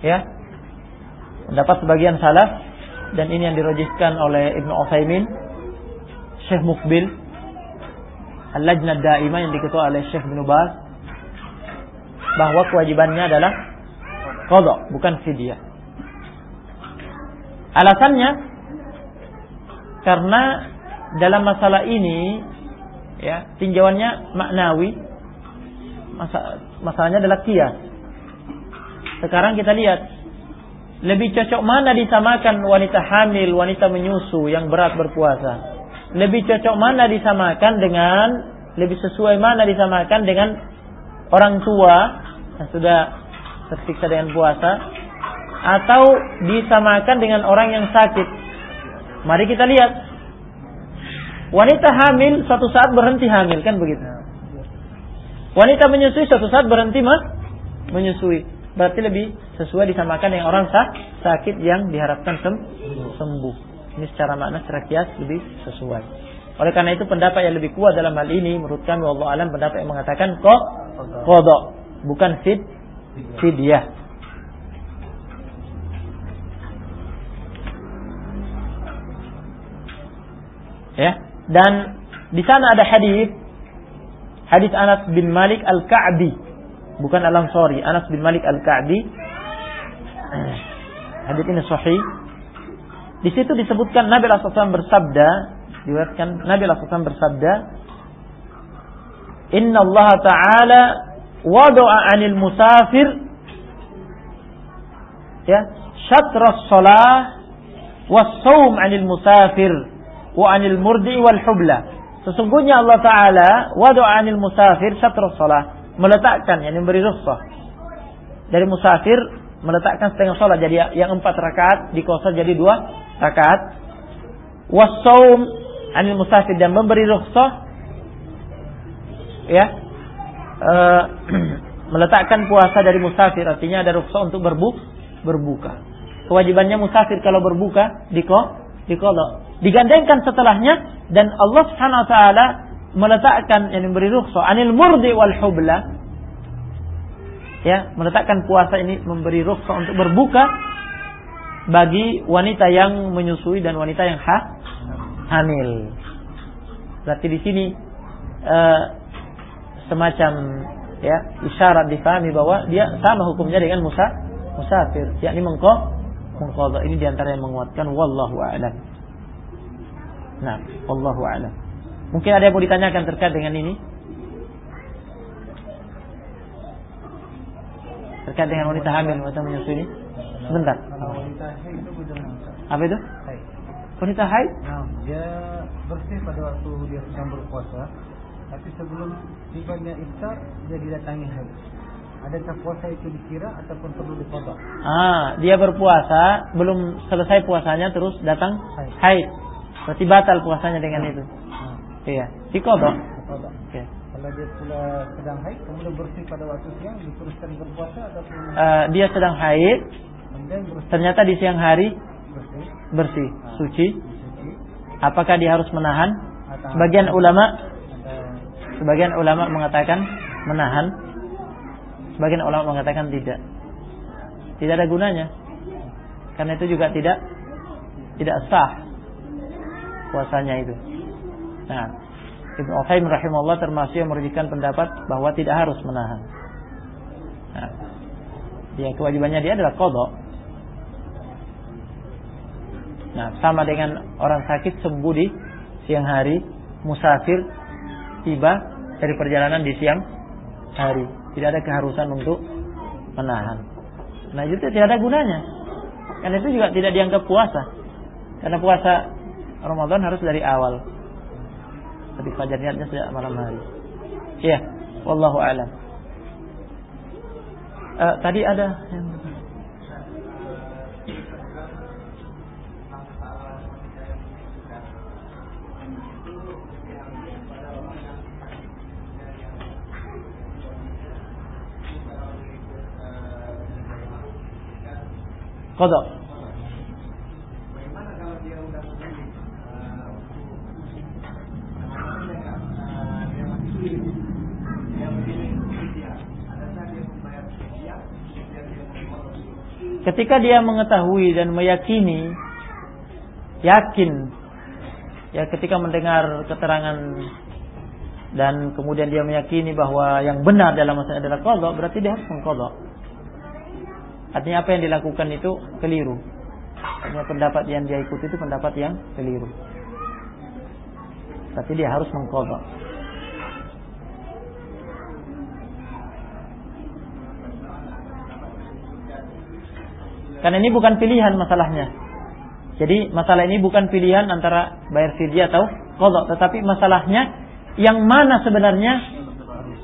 ya, Pendapat sebagian salaf dan ini yang dirojiskan oleh Ibnu Utsaimin, Syekh Mukbil, Al-Lajnah Daimah yang diketua oleh Syekh Ibnu Baz bahwa kewajibannya adalah qada, bukan fidyah. Alasannya karena dalam masalah ini ya tinjauannya maknawi masa, masalahnya adalah kias sekarang kita lihat lebih cocok mana disamakan wanita hamil, wanita menyusu yang berat berpuasa? Lebih cocok mana disamakan dengan lebih sesuai mana disamakan dengan orang tua yang sudah tersiksa dengan puasa atau disamakan dengan orang yang sakit? Mari kita lihat. Wanita hamil suatu saat berhenti hamil kan begitu. Wanita menyusui suatu saat berhenti mah menyusui berarti lebih sesuai disamakan dengan orang sak sakit yang diharapkan sem sembuh. Ini secara makna secara kias lebih sesuai. Oleh karena itu pendapat yang lebih kuat dalam hal ini menurut kami Allah alam pendapat yang mengatakan kok kodok bukan fit fidyah. Ya, dan di sana ada hadis hadis Anas bin Malik Al-Ka'bi bukan Al-Ansari, Anas bin Malik Al-Ka'bi Hadis ini sahih. Di situ disebutkan Nabi SAW bersabda, diriwayatkan Nabi SAW bersabda, Inna Allah Ta'ala wada'a 'anil musafir ya syatras salah was saum 'anil musafir wa 'anil murdi wal hubla. Sesungguhnya Allah Ta'ala wada'a 'anil musafir syatras salah, meletakkan yang memberi rukhsah. Dari musafir meletakkan setengah sholat jadi yang empat rakaat dikosor jadi dua rakaat. Wasaum anil musafir dan memberi rukhsah ya e, meletakkan puasa dari musafir artinya ada rukhsah untuk berbu berbuka. Kewajibannya musafir kalau berbuka diko dikodok digandengkan setelahnya dan Allah Subhanahu wa taala meletakkan yang memberi rukhsah anil murdi wal hubla ya meletakkan puasa ini memberi rukhsah untuk berbuka bagi wanita yang menyusui dan wanita yang ha hamil. Berarti di sini uh, semacam ya isyarat difahami bahwa dia sama hukumnya dengan musa musafir, yakni mengko mengqadha. Ini di antara yang menguatkan wallahu a'lam. Nah, wallahu a'lam. Mungkin ada yang mau ditanyakan terkait dengan ini? terkait dengan wanita hamil atau menyusui? Sebentar. Apa itu? Wanita haid? Nah, dia bersih pada waktu dia sedang berpuasa, tapi sebelum tibanya iftar dia didatangi haid. Adakah puasa itu dikira ataupun perlu dikodok? Ah, dia berpuasa belum selesai puasanya terus datang haid. haid. Berarti batal puasanya dengan nah. itu. Nah. Iya, dikodok. Okay. Kalau dia pula sedang haid, kemudian bersih pada waktu siang, diteruskan berpuasa ataupun? Uh, dia sedang haid, ternyata di siang hari bersih, bersih ah. suci. suci. Apakah dia harus menahan? Atau sebagian ulama, sebagian ulama mengatakan menahan, sebagian ulama mengatakan tidak. Tidak ada gunanya, karena itu juga tidak tidak sah puasanya itu. Nah, Ibnu Utsaimin rahimahullah termasuk yang merujukan pendapat bahwa tidak harus menahan. Nah, ya kewajibannya dia adalah kodok. Nah, sama dengan orang sakit sembuh di siang hari, musafir tiba dari perjalanan di siang hari. Tidak ada keharusan untuk menahan. Nah, itu tidak ada gunanya. Karena itu juga tidak dianggap puasa. Karena puasa Ramadan harus dari awal tapi fajar niatnya sejak malam hari. Iya, wallahu alam. Uh, tadi ada yang Kodok Ketika dia mengetahui dan meyakini, yakin, ya ketika mendengar keterangan dan kemudian dia meyakini bahwa yang benar dalam masalah adalah kodok, berarti dia harus mengkodok. Artinya apa yang dilakukan itu keliru. Artinya pendapat yang dia ikuti itu pendapat yang keliru. Berarti dia harus mengkodok. Karena ini bukan pilihan masalahnya. Jadi masalah ini bukan pilihan antara bayar fidyah atau kodok, tetapi masalahnya yang mana sebenarnya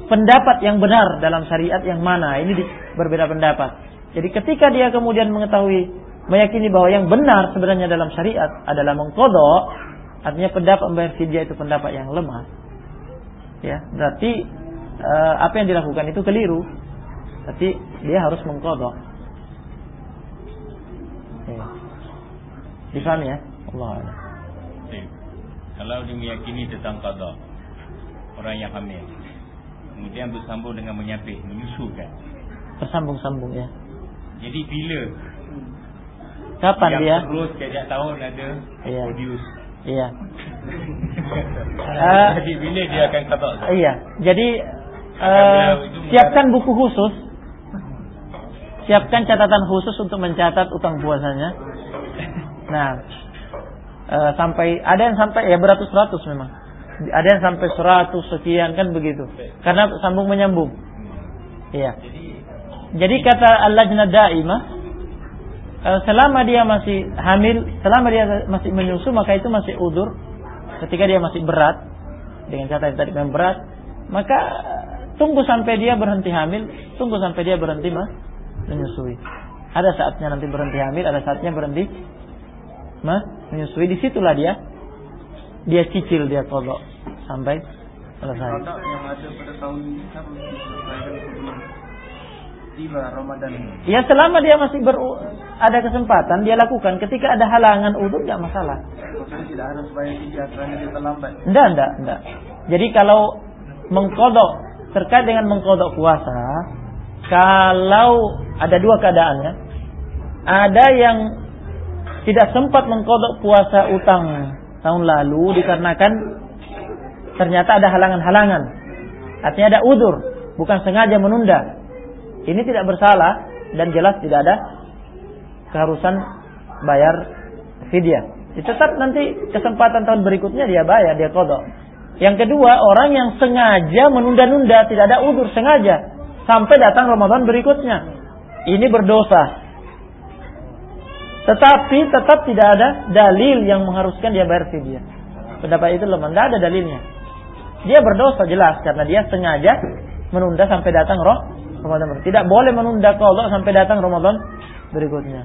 pendapat yang benar dalam syariat yang mana. Ini berbeda pendapat. Jadi ketika dia kemudian mengetahui meyakini bahwa yang benar sebenarnya dalam syariat adalah mengkodok, artinya pendapat membayar fidyah itu pendapat yang lemah. Ya, berarti uh, apa yang dilakukan itu keliru. Berarti dia harus mengkodok. Ya. Difahami ya? Allah Allah. Kalau dia meyakini tentang qada orang yang hamil, kemudian bersambung dengan menyapit, menyusukan. Bersambung-sambung ya. Jadi bila? Kapan yang dia? Terus setiap tahun ada iya. produce. Iya. uh, jadi bila dia akan qada? Iya. Jadi uh, siapkan buku khusus siapkan catatan khusus untuk mencatat utang puasanya. Nah, e, sampai ada yang sampai ya beratus-ratus memang. Ada yang sampai seratus sekian kan begitu. Karena sambung menyambung. Iya. Jadi kata Allah Jalla Daimah eh, selama dia masih hamil, selama dia masih menyusu maka itu masih udur. Ketika dia masih berat dengan kata yang tadi memang berat, maka tunggu sampai dia berhenti hamil, tunggu sampai dia berhenti mah menyusui. Ada saatnya nanti berhenti hamil, ada saatnya berhenti menyusui. Di situlah dia dia cicil dia kodok sampai selesai. Kodok yang ada pada tahun tiba Ramadan. Ya selama dia masih ber ada kesempatan dia lakukan. Ketika ada halangan udur nggak masalah. Maksudnya tidak harus bayar tiga karena dia terlambat. Enggak, enggak, enggak. Jadi kalau mengkodok terkait dengan mengkodok puasa, kalau ada dua keadaannya, ada yang tidak sempat mengkodok puasa utang tahun lalu dikarenakan ternyata ada halangan-halangan. Artinya ada udur, bukan sengaja menunda. Ini tidak bersalah dan jelas tidak ada keharusan bayar fidyah. Tetap nanti kesempatan tahun berikutnya dia bayar, dia kodok. Yang kedua, orang yang sengaja menunda-nunda, tidak ada udur, sengaja. Sampai datang Ramadan berikutnya. Ini berdosa. Tetapi tetap tidak ada dalil yang mengharuskan dia bayar fidyah. Pendapat itu lemah, tidak ada dalilnya. Dia berdosa jelas karena dia sengaja menunda sampai datang roh Ramadan. Tidak boleh menunda kodok sampai datang Ramadan berikutnya.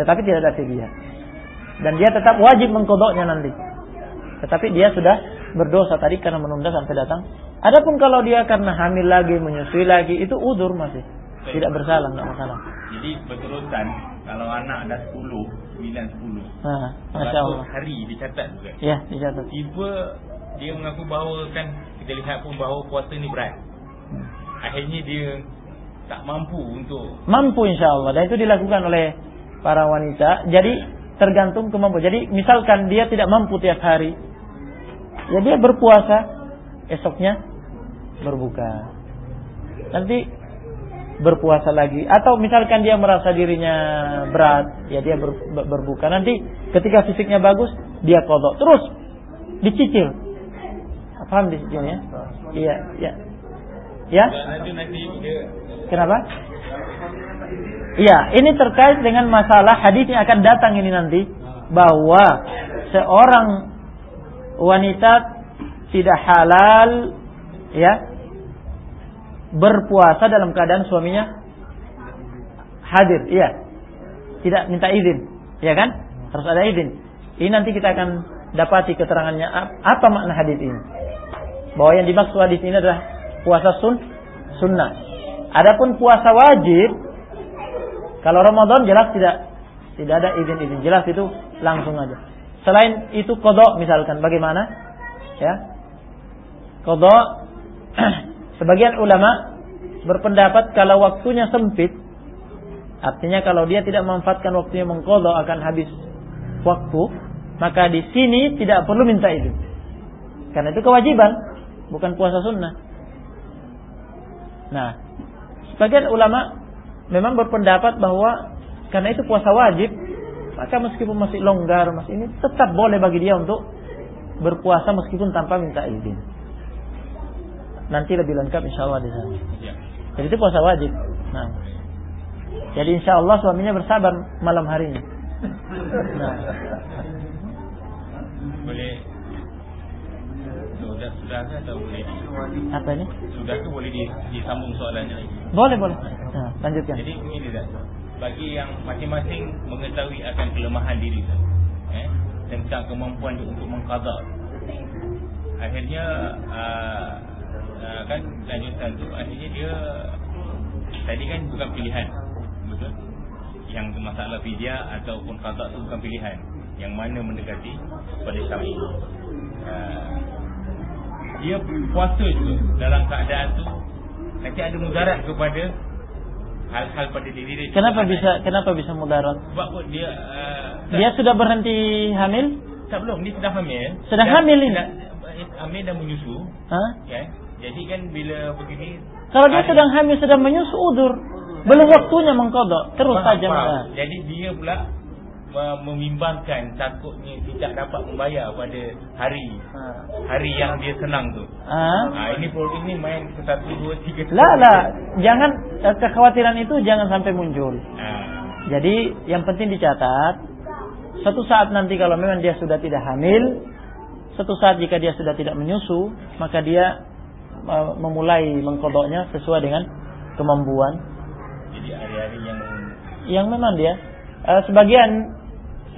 Tetapi tidak ada fidyah. Dan dia tetap wajib mengkodoknya nanti. Tetapi dia sudah berdosa tadi karena menunda sampai datang. Adapun kalau dia karena hamil lagi, menyusui lagi, itu udur masih. Tidak bersalah, tidak masalah. Jadi berterusan kalau anak ada 10, 9, 10. Nah, Masya Allah. hari dicatat juga. Ya, dicatat. Tiba dia mengaku bahawa kan kita lihat pun bahawa puasa ni berat. Akhirnya dia tak mampu untuk Mampu insya Allah. Dan itu dilakukan oleh para wanita. Jadi tergantung kemampuan. Jadi misalkan dia tidak mampu tiap hari. Ya dia berpuasa. Esoknya berbuka. Nanti berpuasa lagi. Atau misalkan dia merasa dirinya berat ya dia ber, ber, berbuka. Nanti ketika fisiknya bagus dia kodok. Terus dicicil. Paham dicicil ya? Iya iya. Ya? Kenapa? Iya ini terkait dengan masalah hadis yang akan datang ini nanti. Bahwa seorang wanita tidak halal ya berpuasa dalam keadaan suaminya hadir, iya. Tidak minta izin, ya kan? Harus ada izin. Ini nanti kita akan dapati keterangannya apa makna hadis ini. Bahwa yang dimaksud hadis ini adalah puasa sun sunnah. Adapun puasa wajib kalau Ramadan jelas tidak tidak ada izin-izin, jelas itu langsung aja. Selain itu kodok misalkan bagaimana? Ya. Kodok Sebagian ulama berpendapat kalau waktunya sempit, artinya kalau dia tidak memanfaatkan waktunya mengkodok akan habis waktu, maka di sini tidak perlu minta izin. Karena itu kewajiban, bukan puasa sunnah. Nah, sebagian ulama memang berpendapat bahwa karena itu puasa wajib, maka meskipun masih longgar, masih ini tetap boleh bagi dia untuk berpuasa meskipun tanpa minta izin nanti lebih lengkap insya Allah di sana. Ya. Jadi itu puasa wajib. Nah. Jadi insya Allah suaminya bersabar malam harinya. Nah. Boleh sudah sudah atau boleh apa ini? Sudah ke boleh disambung soalannya lagi. Boleh boleh. Nah, lanjutkan. Jadi ini tidak. Bagi yang masing-masing mengetahui akan kelemahan diri eh, tentang kemampuan untuk mengqada. Akhirnya uh, uh, kan lanjutan tu akhirnya dia tadi kan bukan pilihan betul? Yang masalah fidyah ataupun qada tu bukan pilihan yang mana mendekati pada syar'i uh, dia puasa juga dalam keadaan tu nanti ada mudarat kepada hal-hal pada diri dia. Kenapa bisa kenapa bisa mudarat? Sebab dia uh, dia sudah berhenti hamil? Tak belum. Dia sudah hamil. Sudah hamil ini? hamil dan menyusu. Ha? ya jadi kan bila begini Kalau dia sedang hamil sedang menyusu udur. Belum waktunya mengkodok, terus saja. Jadi dia pula me- membimbangkan takutnya tidak dapat membayar pada hari Ha. hari yang dia senang tu. Ah. Ha, ini problem ni main ke satu dua tiga. Lah lah, jangan kekhawatiran itu jangan sampai muncul. Ha. Jadi yang penting dicatat, suatu saat nanti kalau memang dia sudah tidak hamil, suatu saat jika dia sudah tidak menyusu, maka dia memulai mengkodoknya sesuai dengan kemampuan. Jadi hari-hari yang yang memang dia. Eh, sebagian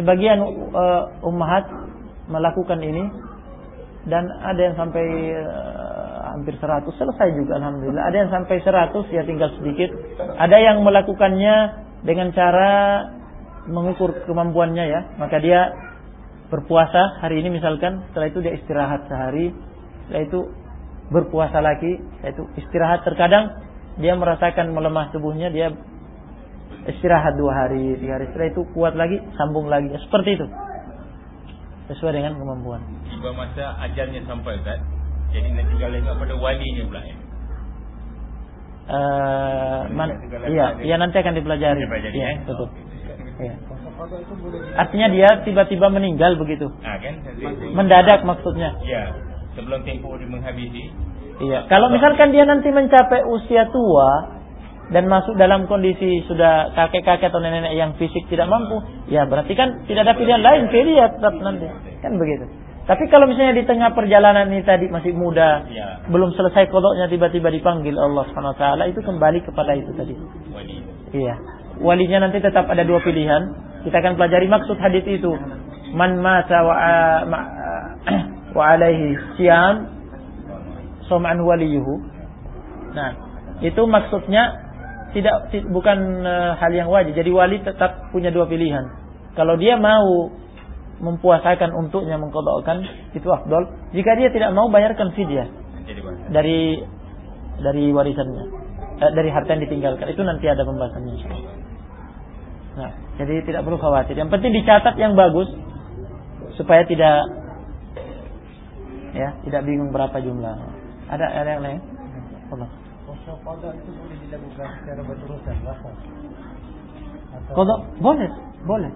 sebagian eh, ummahat melakukan ini. Dan ada yang sampai eh, hampir 100 selesai juga alhamdulillah. Ada yang sampai 100 ya tinggal sedikit. Ada yang melakukannya dengan cara mengukur kemampuannya ya. Maka dia berpuasa hari ini misalkan setelah itu dia istirahat sehari. Setelah itu berpuasa lagi setelah itu istirahat. Terkadang dia merasakan melemah tubuhnya dia istirahat dua hari tiga hari. Setelah itu kuat lagi sambung lagi. Seperti itu. Sesuai dengan kemampuan. Tiba masa ajalnya sampai Ustaz. Jadi nanti tinggal tengok pada walinya pula ya. Eh, man, iya iya nanti akan dipelajari. Iya betul iya. Itu boleh di artinya dia tiba-tiba meninggal begitu. Ha kan? Mendadak maksudnya. Ya, sebelum tempoh dia menghabisi. Iya, kalau misalkan dia nanti mencapai usia tua dan masuk dalam kondisi sudah kakek-kakek atau nenek-nenek yang fisik tidak mampu, ya berarti kan tidak ada pilihan lain, dia tetap nanti. Kan begitu. Tapi kalau misalnya di tengah perjalanan ini tadi masih muda, Ya. belum selesai kodoknya tiba-tiba dipanggil Allah Subhanahu wa taala, itu kembali kepada itu tadi. Wali. Iya. Walinya nanti tetap ada dua pilihan. Kita akan pelajari maksud hadis itu. Man mata wa ma- wa alaihi siam som'an waliyuhu. Nah, itu maksudnya tidak ti- bukan eh, hal yang wajib. Jadi wali tetap punya dua pilihan. Kalau dia mau mempuasakan untuknya mengkodokkan itu afdol. Jika dia tidak mau bayarkan fidyah dari dari warisannya eh, dari harta yang ditinggalkan itu nanti ada pembahasannya. Nah, jadi tidak perlu khawatir. Yang penting dicatat yang bagus supaya tidak ya tidak bingung berapa jumlah. Ada ada yang lain? Allah. kodok itu boleh dilakukan secara berterusan Kodok boleh, boleh.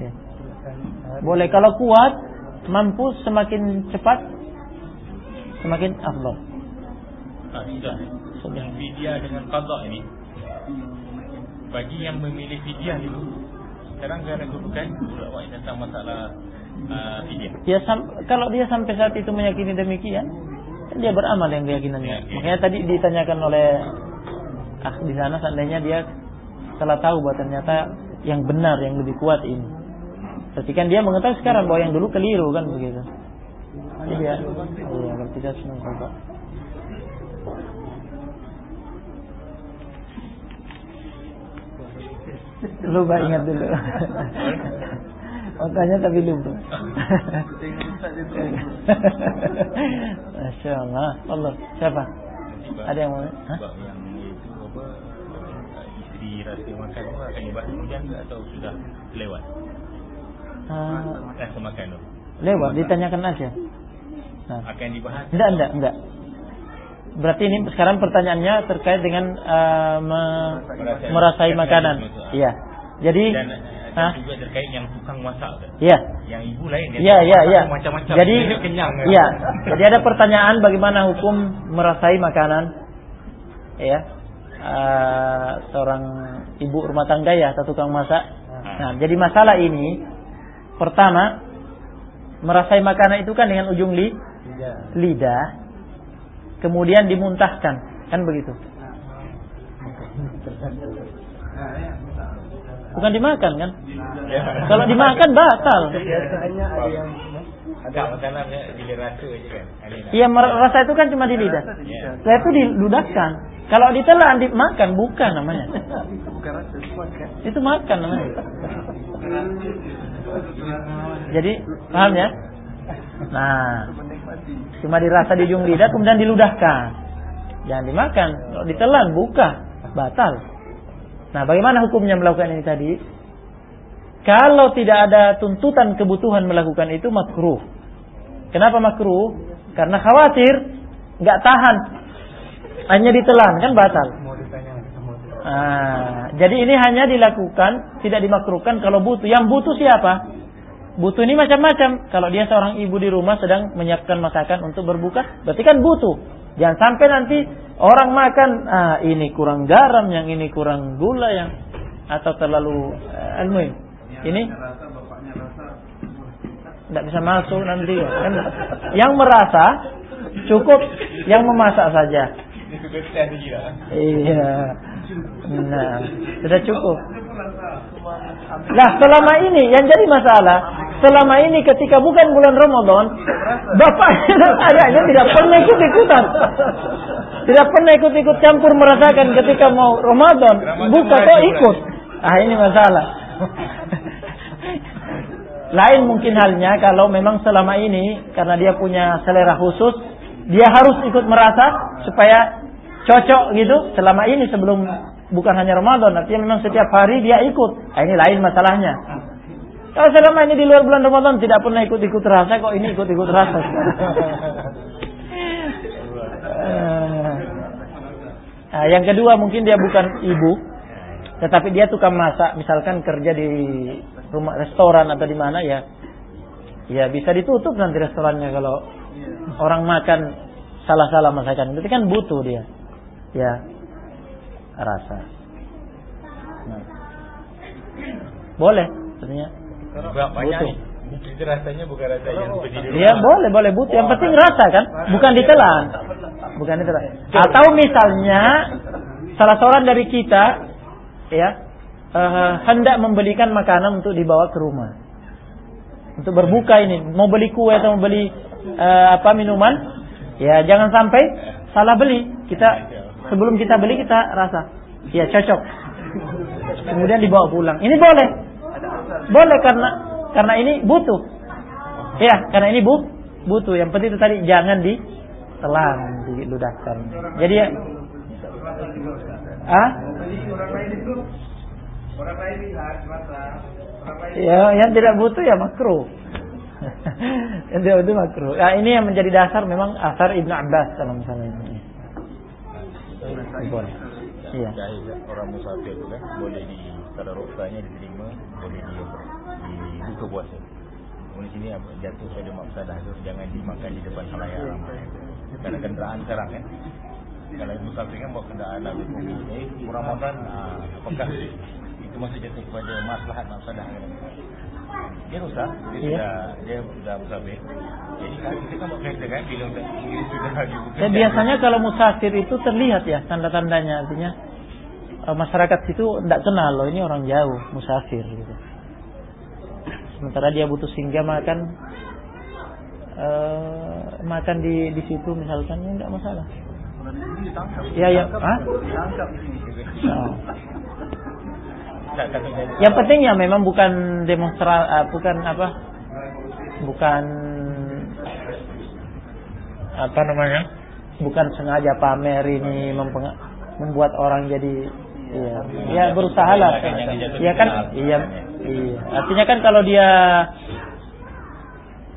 Ya. hari. Boleh kalau kuat, mampu semakin cepat semakin afdal. Ha, sudah. Yang fidyah dengan qada ini bagi yang memilih fidyah dulu sekarang saya kedudukan ulama yang tentang masalah. Ya sam- kalau dia sampai saat itu meyakini demikian, kan dia beramal yang keyakinannya. Ya, ya. Makanya tadi ditanyakan oleh ah di sana seandainya dia setelah tahu bahwa ternyata yang benar yang lebih kuat ini. Berarti kan dia mengetahui sekarang bahwa yang dulu keliru kan begitu. Jadi dia, iya kalau tidak senang kok. Lupa ingat dulu. Makanya tapi lupa. Masya Allah. Allah. Siapa? Ada yang mau? Hah? Uh, isteri rasa makan akan dibahas kemudian ke atau sudah lewat? Ah, Rasa makan tu lewat, ditanyakan aja. Nah. akan dibahas. Enggak, enggak, enggak. Berarti ini sekarang pertanyaannya terkait dengan uh, me- Merasai- merasai makanan. Iya. Jadi, Dan, uh, Hah? juga terkait yang tukang masak iya. Yang ibu lain yang Iya, iya, Macam-macam. Jadi, kenyang. iya. Jadi ada pertanyaan bagaimana hukum merasai makanan, ya, Eh, seorang ibu rumah tangga ya atau tukang masak. Nah, jadi masalah ini, pertama, merasai makanan itu kan dengan ujung li, Tidak. lidah, kemudian dimuntahkan, kan begitu? Bukan dimakan kan? Ya. Kalau dimakan batal. Biasanya ada yang Ada makanan ya, kan. Iya rasa itu kan cuma di lidah. Ya. Setelah itu diludahkan. Kalau ditelan dimakan bukan namanya. Bukan rasa, itu makan. Itu makan namanya. Jadi paham ya? Nah, cuma dirasa di ujung lidah kemudian diludahkan. Jangan dimakan. Kalau ditelan buka, batal. Nah, bagaimana hukumnya melakukan ini tadi? Kalau tidak ada tuntutan kebutuhan melakukan itu makruh. Kenapa makruh? Karena khawatir nggak tahan. Hanya ditelan kan batal. Ah, jadi ini hanya dilakukan, tidak dimakruhkan kalau butuh. Yang butuh siapa? Butuh ini macam-macam. Kalau dia seorang ibu di rumah sedang menyiapkan masakan untuk berbuka, berarti kan butuh. Jangan sampai nanti orang makan, ah ini kurang garam, yang ini kurang gula, yang atau terlalu eh, almuhim. Ini tidak bisa masuk nanti kan. Yang merasa cukup yang memasak saja. Iya. Nah, sudah cukup. Nah, selama ini yang jadi masalah, selama ini ketika bukan bulan Ramadan, bapaknya dan tidak pernah ikut-ikutan. Tidak pernah ikut-ikut campur merasakan ketika mau Ramadan, buka kok ikut. Ah, ini masalah. Lain mungkin halnya kalau memang selama ini karena dia punya selera khusus, dia harus ikut merasa supaya cocok gitu selama ini sebelum bukan hanya Ramadan, artinya memang setiap hari dia ikut. Nah, ini lain masalahnya. Kalau selama ini di luar bulan Ramadan tidak pernah ikut-ikut rasa, kok ini ikut-ikut rasa. nah, yang kedua mungkin dia bukan ibu, tetapi dia tukang masak, misalkan kerja di rumah restoran atau di mana ya, ya bisa ditutup nanti restorannya kalau orang makan salah-salah masakan. Itu kan butuh dia ya rasa. Nah. Boleh, sebenarnya. Butuh. Itu rasanya bukan rasa yang di Iya boleh boleh. Butuh. Yang penting rasa kan, bukan ditelan, bukan ditelan. Atau misalnya salah seorang dari kita, ya uh, hendak membelikan makanan untuk dibawa ke rumah, untuk berbuka ini, mau beli kue atau mau beli uh, apa minuman, ya jangan sampai salah beli. Kita sebelum kita beli kita rasa. Ya cocok. Kemudian dibawa pulang. Ini boleh boleh karena karena ini butuh. Ya karena ini bu butuh. Yang penting itu tadi jangan ditelan diludahkan jadi ya ah ya yang tidak butuh ya makruh. Yang tidak butuh makruh. Nah, ini yang menjadi dasar memang asar ibnu Abbas dalam masalah ini. Boleh. Iya. Orang musafir kan boleh di kalau rukhsahnya diterima boleh di dibuka puasa. Kemudian sini jatuh pada maksadah tu jangan dimakan di depan halayak ramai. Karena kenderaan sekarang kan. Kalau musafir kan bawa kenderaan lalu eh Ramadan ah, apakah itu masih jatuh kepada maslahat maksadah kan? Dia rusak, dia yeah. sudah dia sudah musafir. Jadi kan kita kan kereta kan bila sudah dibuka. Dan biasanya kalau musafir itu terlihat ya tanda-tandanya artinya masyarakat situ tidak kenal loh ini orang jauh musafir gitu. Sementara dia butuh singgah makan uh, makan di di situ misalkan ya enggak masalah. Ya ya, ah? Oh. Yang penting ya memang bukan demonstra uh, bukan apa? Bukan apa namanya? Bukan sengaja pamer ini membuat orang jadi iya. Ya berusaha lah iya kan? iya. Iya. Artinya kan kalau dia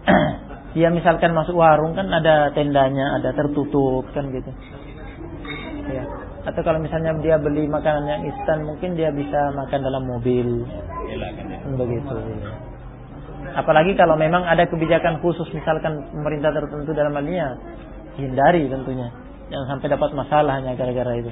dia misalkan masuk warung kan ada tendanya ada tertutup kan gitu. Ya atau kalau misalnya dia beli makanan yang instan mungkin dia bisa makan dalam mobil. Begitu. Apalagi kalau memang ada kebijakan khusus misalkan pemerintah tertentu dalam hal ini ya hindari tentunya. Jangan sampai dapat masalahnya gara-gara itu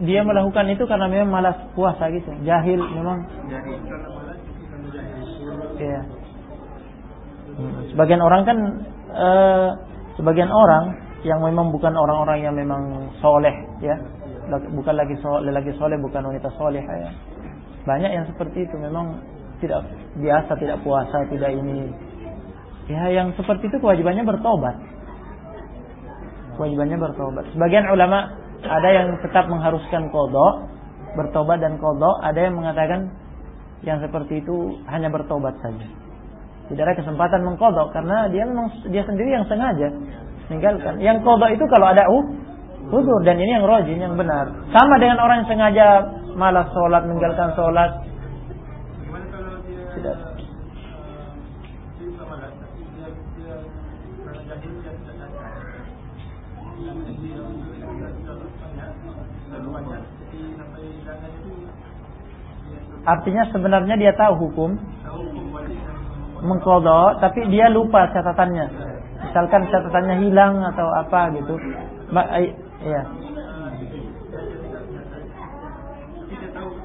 dia melakukan itu karena memang malas puasa gitu. Jahil memang. Ya sebagian orang kan eh, sebagian orang yang memang bukan orang-orang yang memang soleh ya. Bukan lagi soleh lagi soleh bukan wanita soleh ya. Banyak yang seperti itu. Memang tidak biasa tidak puasa tidak ini. Ya yang seperti itu kewajibannya bertobat. Kewajibannya bertobat. Sebagian ulama ada yang tetap mengharuskan kodok bertobat dan kodok. Ada yang mengatakan yang seperti itu hanya bertobat saja. Tidak ada kesempatan mengkodok karena dia memang dia sendiri yang sengaja meninggalkan. Yang kodok itu kalau ada uh, uzur dan ini yang rojin yang benar. Sama dengan orang yang sengaja malas sholat meninggalkan sholat. Artinya sebenarnya dia tahu hukum mengkodok, tapi dia lupa catatannya. Misalkan catatannya hilang atau apa gitu. Ma ay- iya.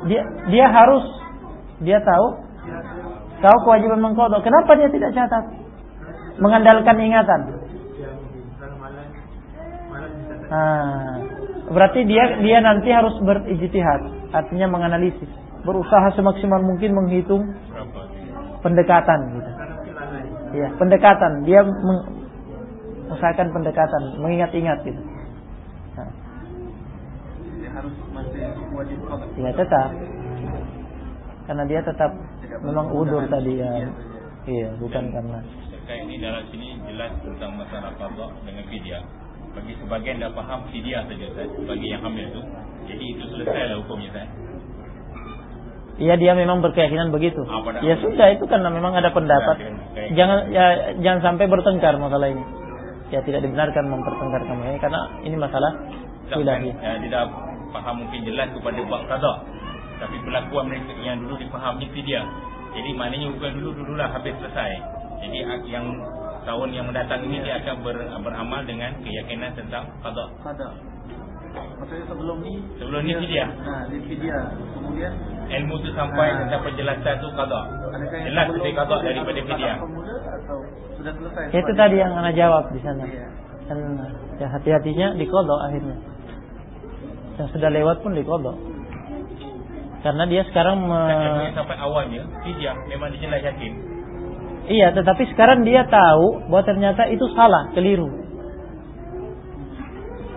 Dia dia harus dia tahu tahu kewajiban mengkodok. Kenapa dia tidak catat? Mengandalkan ingatan. Ah, berarti dia dia nanti harus berijtihad, artinya menganalisis, berusaha semaksimal mungkin menghitung pendekatan gitu. Iya, pendekatan. Dia meng- mengusahakan pendekatan, mengingat-ingat gitu. Nah, Dia harus masih wajib kodok. ya tetap. Karena dia tetap memang udur tadi ya. Iya, bukan karena. Terkait ini dalam sini jelas tentang masalah qada dengan fidyah. Bagi sebagian dah faham fidyah saja bagi yang hamil tu. Jadi itu selesailah hukumnya Ustaz. Iya dia memang berkeyakinan begitu. Ah, Ya sudah itu karena memang ada pendapat. Ya, Jangan ya jangan sampai bertengkar masalah ini. Ya tidak dibenarkan mempertengkarkan ini karena ini masalah wilayah. dia dah faham mungkin jelas kepada bab qada. Tapi perlakuan mereka yang dulu difahami fidyah. Jadi maknanya bukan dulu-dululah habis selesai. Jadi yang tahun yang mendatang ini dia akan ber, beramal dengan keyakinan tentang qada. Kada. Maksudnya sebelum ni Sebelum ni fidyah. Nah, di fidyah. Kemudian Ilmu tu sampai Ah. tentang penjelasan tu qada. Jelas lebih qada daripada ada fidyah. qada Semula atau sudah selesai? Ya, itu tadi yang anak jawab di sana. Iya. Dan ya hati-hatinya dikodok akhirnya. Yang sudah lewat pun dikodok. Karena dia sekarang me... Yang sampai awalnya fidyah memang dia jelas yakin. Iya, tetapi sekarang dia tahu bahwa ternyata itu salah, keliru.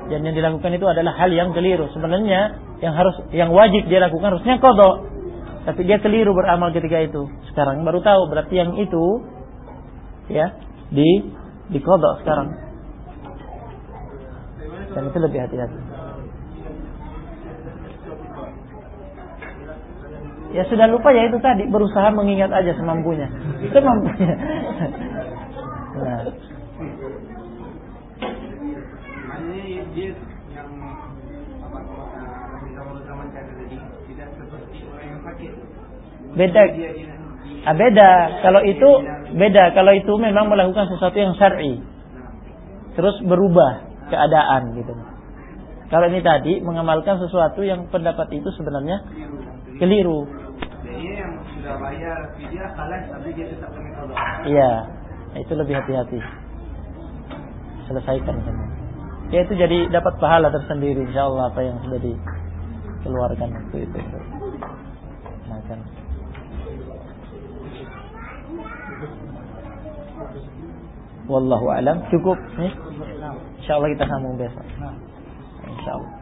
Dan yang dilakukan itu adalah hal yang keliru. Sebenarnya yang harus yang wajib dia lakukan harusnya kodok. Tapi dia keliru beramal ketika itu. Sekarang baru tahu berarti yang itu ya di di kodok sekarang. Dan itu lebih hati-hati. Ya sudah lupa ya itu tadi berusaha mengingat aja semampunya. Semampunya. Nah, Maknanya dia yang apa Nabi SAW kata tadi tidak seperti orang yang sakit. Beda. Ah, beda. Kalau itu beda. Kalau itu memang melakukan sesuatu yang syar'i. Terus berubah keadaan gitu. Kalau ini tadi mengamalkan sesuatu yang pendapat itu sebenarnya keliru. Iya, itu lebih hati-hati. Selesaikan semua. Ya itu jadi dapat pahala tersendiri insya Allah apa yang sudah dikeluarkan waktu itu. Nah, kan. Wallahu alam cukup nih. Insya Allah kita sambung besok. Insya Allah.